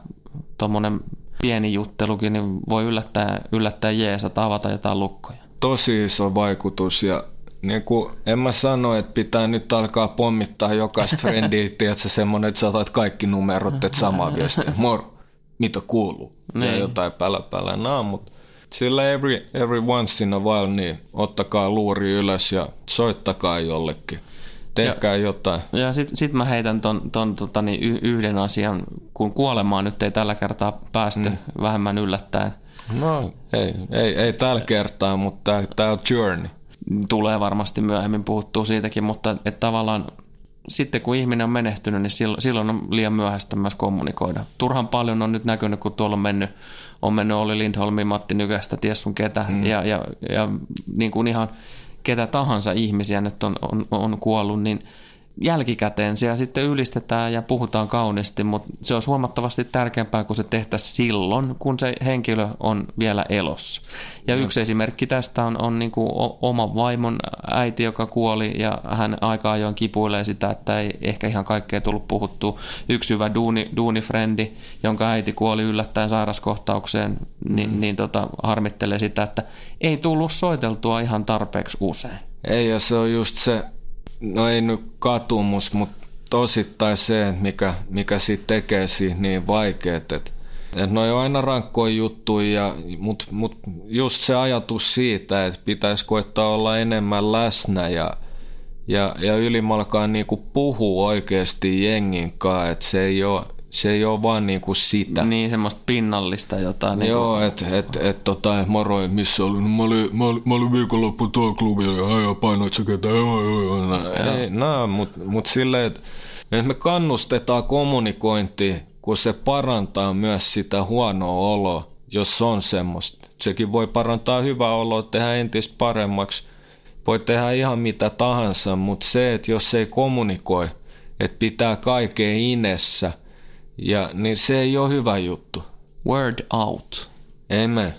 tuommoinen pieni juttelukin niin voi yllättää, yllättää jeesa tavata jotain lukkoja. Tosi iso vaikutus ja niin kuin, en mä sano, että pitää nyt alkaa pommittaa jokaista friendiä, tiedätkö, semmoinen, että sä otat kaikki numerot, että sama viesti. Moro mitä kuuluu. Niin. Ja jotain pälä naa, mutta sillä every, every once in a while, niin ottakaa luuri ylös ja soittakaa jollekin. Tehkää ja, jotain. Ja sitten sit mä heitän ton, ton tota, niin yhden asian, kun kuolemaan nyt ei tällä kertaa päästy mm. vähemmän yllättäen. No ei, ei, ei tällä kertaa, mutta tämä on journey. Tulee varmasti myöhemmin puhuttua siitäkin, mutta että tavallaan sitten kun ihminen on menehtynyt, niin silloin on liian myöhäistä myös kommunikoida. Turhan paljon on nyt näkynyt, kun tuolla on mennyt, on mennyt Olli Lindholmi, Matti Nykästä, ties sun ketä, mm. ja, ja, ja niin kuin ihan ketä tahansa ihmisiä nyt on, on, on kuollut, niin – jälkikäteen siellä sitten ylistetään ja puhutaan kauniisti, mutta se on huomattavasti tärkeämpää kuin se tehtäisiin silloin, kun se henkilö on vielä elossa. Ja mm. yksi esimerkki tästä on, on niin kuin oma vaimon äiti, joka kuoli ja hän aika ajoin kipuilee sitä, että ei ehkä ihan kaikkea tullut puhuttua. Yksi hyvä duuni, duunifrendi, jonka äiti kuoli yllättäen sairaskohtaukseen, niin, mm. niin tota, harmittelee sitä, että ei tullut soiteltua ihan tarpeeksi usein. Ei, ja se on just se no ei nyt katumus, mutta tosittain se, mikä, mikä siitä tekee siitä niin vaikeet, että et no on aina rankkoja juttuja, mutta mut just se ajatus siitä, että pitäisi koittaa olla enemmän läsnä ja, ja, ja ylimalkaan niinku puhua oikeasti jengin kanssa, että se ei ole se ei ole vaan niinku sitä. Niin, semmoista pinnallista jotain. Niin Joo, että et, et, tota, moro, missä oli? No, mä, olin, mä, mä olin viikonloppu tuolla klubilla ja ja painoit sä ketä. Ei, no, mutta mut silleen, että et me kannustetaan kommunikointi, kun se parantaa myös sitä huonoa oloa, jos on semmoista. Sekin voi parantaa hyvää oloa, tehdä entistä paremmaksi. Voi tehdä ihan mitä tahansa, mutta se, että jos ei kommunikoi, että pitää kaiken inessä – ja niin se ei ole hyvä juttu. Word out. Amen.